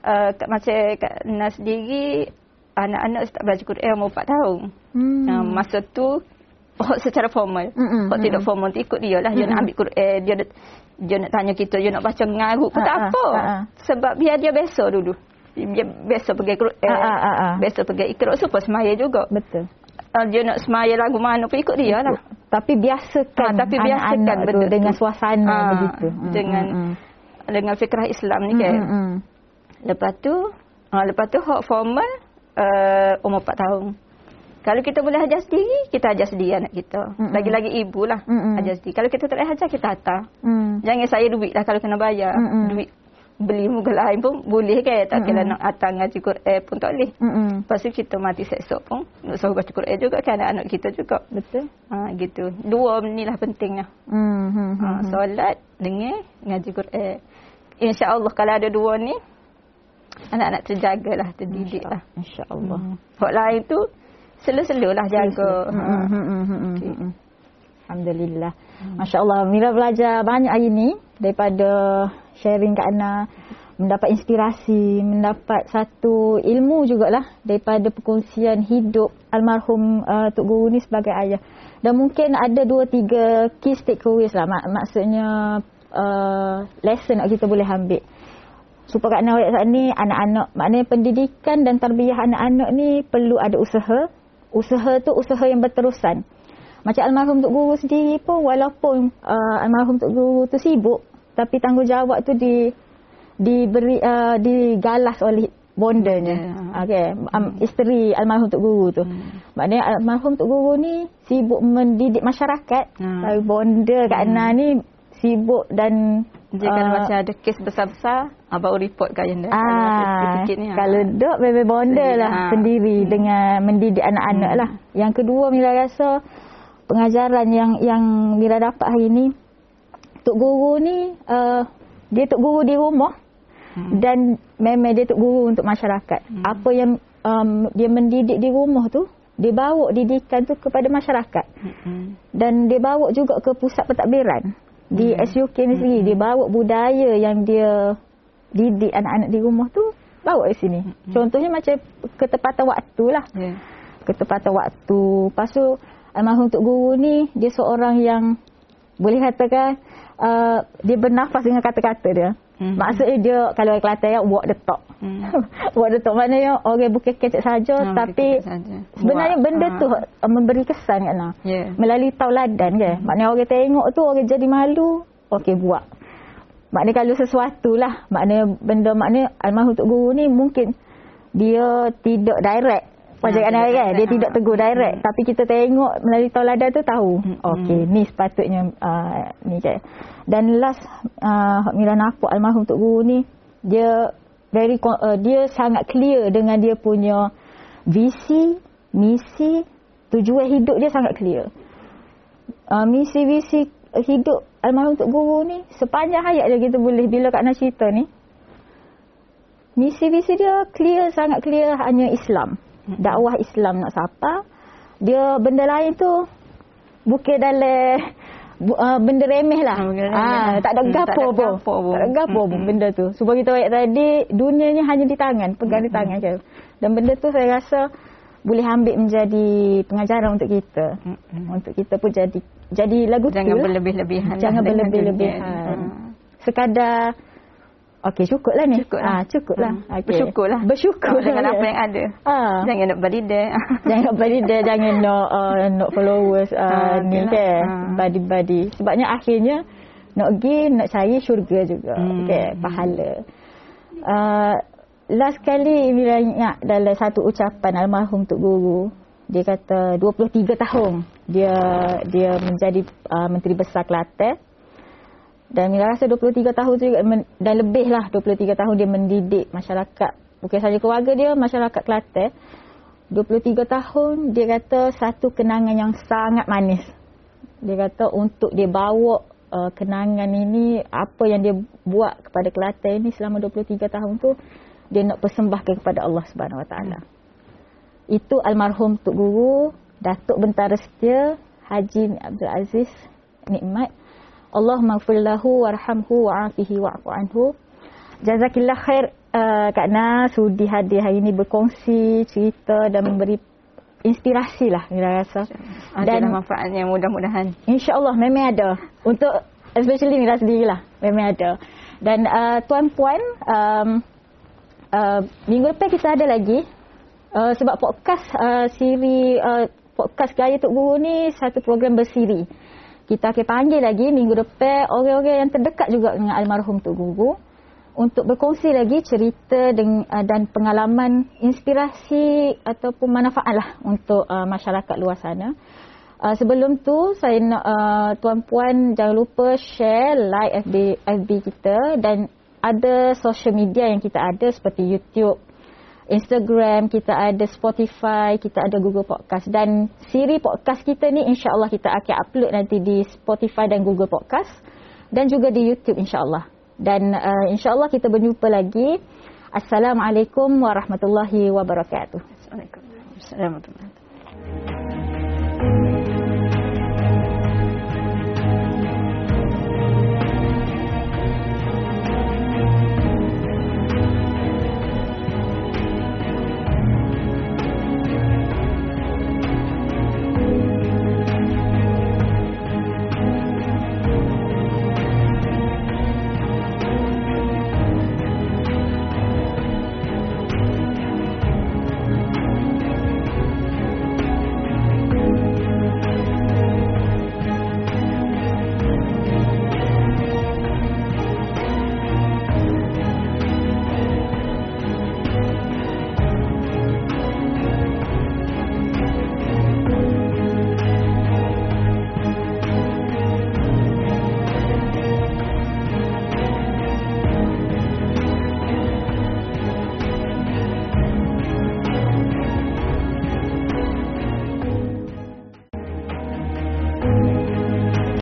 uh, kat, macam Kak Nas sendiri, anak-anak start belajar Quran umur 4 tahun. Hmm. Ha. Masa tu, oh, secara formal. Mm-mm, Kalau tidak formal, tu ikut dia lah. Dia nak ambil Quran, dia nak, dia nak tanya kita, dia nak baca ngarut pun Ha, tak ha, apa. ha, ha. Sebab biar dia biasa dulu. Dia biasa pergi Quran. Ha, ha, ha, ha. Biasa pergi ikut supaya semaya juga. Betul. Uh, dia nak semaya lagu mana pun ikut dia lah. Tapi biasakan Ha, tapi biasakan anak-anak tu benda dengan tu. suasana Ha, begitu. Mm, dengan- mm, mm. Dengan fikrah Islam ni kan. Mm, mm, mm. Lepas tu, uh, lepas tu hak formal uh, umur 4 tahun. Kalau kita boleh ajar sendiri, kita ajar sendiri anak kita. Mm-mm. Lagi-lagi ibu lah Mm-mm. ajar sendiri. Kalau kita tak boleh ajar, kita hantar. Mm. Jangan saya duit lah kalau kena bayar. Mm-mm. Duit beli muka lain pun boleh kan. Tak kira Mm-mm. nak hantar ngaji Quran pun tak boleh. Mm-mm. Lepas tu kita mati seksok pun. Nak suruh baca Quran juga kan anak-anak kita juga. Betul. Ha, gitu. Dua ni lah pentingnya. Hmm, hmm, Ha, solat, dengar, ngaji Quran. InsyaAllah kalau ada dua ni, anak-anak terjagalah, terdidik lah. InsyaAllah. Hmm. Hak lain tu, selu-selu lah jaga. Ha. hmm, hmm. Alhamdulillah. Masya Allah. Mira belajar banyak hari ni daripada sharing Kak Ana. Mendapat inspirasi, mendapat satu ilmu jugalah daripada perkongsian hidup almarhum uh, Tok Guru ni sebagai ayah. Dan mungkin ada dua tiga key takeaways lah. Mak- maksudnya uh, lesson yang kita boleh ambil. Supaya Kak Ana ayat saat ni anak-anak, maknanya pendidikan dan tarbiyah anak-anak ni perlu ada usaha. Usaha tu usaha yang berterusan. Macam almarhum Tok Guru sendiri pun walaupun uh, almarhum Tok Guru tu sibuk tapi tanggungjawab tu di diberi uh, digalas oleh bondanya. Bonda. Okey, um, isteri almarhum Tok Guru tu. Hmm. Maknanya almarhum Tok Guru ni sibuk mendidik masyarakat. Hmm. Tapi bonda Kak Ana ni sibuk dan kalau uh, macam ada kes besar-besar, abang report ayah dah. Ah, sikit ni. kalau duk bebe bonda Sendiri, lah ah. sendiri dengan mendidik anak-anak Hmm. lah. Yang kedua Mira rasa pengajaran yang yang Mira dapat hari ni Tok Guru ni uh, dia Tok Guru di rumah Hmm. Dan memang dia tok guru untuk masyarakat. Hmm. Apa yang um, dia mendidik di rumah tu, dia bawa didikan tu kepada masyarakat. Hmm. Dan dia bawa juga ke pusat pentadbiran. Di hmm. SUK ni sendiri, hmm. dia bawa budaya yang dia didik anak-anak di rumah tu, bawa di sini. Hmm. Contohnya macam ketepatan waktu lah. Yeah. Ketepatan waktu. Lepas tu, almarhum Tok Guru ni, dia seorang yang boleh katakan, uh, dia bernafas dengan kata-kata dia. Mm-hmm. Maksudnya dia kalau orang Kelantan ya walk the talk. Mm. walk the talk maknanya orang bukan kecek saja no, tapi saja. sebenarnya buat. benda ha. tu uh, memberi kesan kan. Yeah. Melalui tauladan kan. Mm. Maknanya orang tengok tu orang jadi malu, okey buat. Maknanya kalau sesuatu lah, maknanya benda maknanya almarhum Tok Guru ni mungkin dia tidak direct Macam ha, kan, dia tidak tegur direct hmm. tapi kita tengok melalui tauladan tu tahu hmm. okey ni sepatutnya uh, ni kan dan last uh, Mira nampak almarhum Tok Guru ni dia very uh, dia sangat clear dengan dia punya visi, misi, tujuan hidup dia sangat clear. Uh, misi visi hidup almarhum Tok Guru ni sepanjang hayat dia kita boleh bila kat nak cerita ni. Misi visi dia clear sangat clear hanya Islam. Dakwah Islam nak sapa. Dia benda lain tu bukan dalam uh, benda remeh lah. Ah, remeh. Ah, tak ada hmm, gapo pun. Tak ada gapo pun hmm. benda tu. Sebab kita ayat tadi, dunianya hanya di tangan, pegang hmm. di tangan je. Dan benda tu saya rasa boleh ambil menjadi pengajaran untuk kita. Hmm. Untuk kita pun jadi jadi lagu Jangan tu. Jangan berlebih-lebihan. Jangan lah berlebih-lebihan. Sekadar Okey, cukuplah ni. Cukuplah. Ah, cukuplah. Hmm. Okay. Bersyukurlah. Bersyukur dengan apa yang ada. Ah. Jangan nak body there. jangan nak body there, jangan nak uh, nak followers uh, ah, ni okay kan. Ah. Body-body. Sebabnya akhirnya nak pergi nak cari syurga juga. Hmm. Okay, pahala. Uh, last kali bila ingat dalam satu ucapan almarhum Tok Guru, dia kata 23 tahun dia dia menjadi uh, menteri besar Kelantan. Dan Mila rasa 23 tahun tu juga dan lebih lah 23 tahun dia mendidik masyarakat. Bukan saja keluarga dia, masyarakat Kelantan. 23 tahun dia kata satu kenangan yang sangat manis. Dia kata untuk dia bawa uh, kenangan ini, apa yang dia buat kepada Kelantan ini selama 23 tahun tu, dia nak persembahkan kepada Allah Subhanahu Wa Taala. Itu almarhum Tok Guru, Datuk Bentara Setia, Haji Abdul Aziz Nikmat. Allah maghfir lahu warhamhu wa'afihi wa'fu anhu. Jazakillah khair uh, Kak Na sudi hadir hari ini berkongsi cerita dan memberi inspirasi lah Mira rasa. Ada dan manfaatnya mudah-mudahan. InsyaAllah memang ada. Untuk especially Mira sendirilah memang ada. Dan uh, tuan-puan um, uh, minggu depan kita ada lagi uh, sebab podcast uh, siri uh, podcast Gaya Tok Guru ni satu program bersiri kita akan panggil lagi minggu depan orang-orang yang terdekat juga dengan almarhum Tok Guru untuk berkongsi lagi cerita uh, dan pengalaman inspirasi ataupun manfaat lah untuk uh, masyarakat luar sana. Uh, sebelum tu saya nak uh, tuan-puan jangan lupa share like FB FB kita dan ada social media yang kita ada seperti YouTube, Instagram, kita ada Spotify, kita ada Google Podcast dan siri podcast kita ni insya-Allah kita akan upload nanti di Spotify dan Google Podcast dan juga di YouTube insya-Allah. Dan uh, insya-Allah kita berjumpa lagi. Assalamualaikum warahmatullahi wabarakatuh. Assalamualaikum. Assalamualaikum.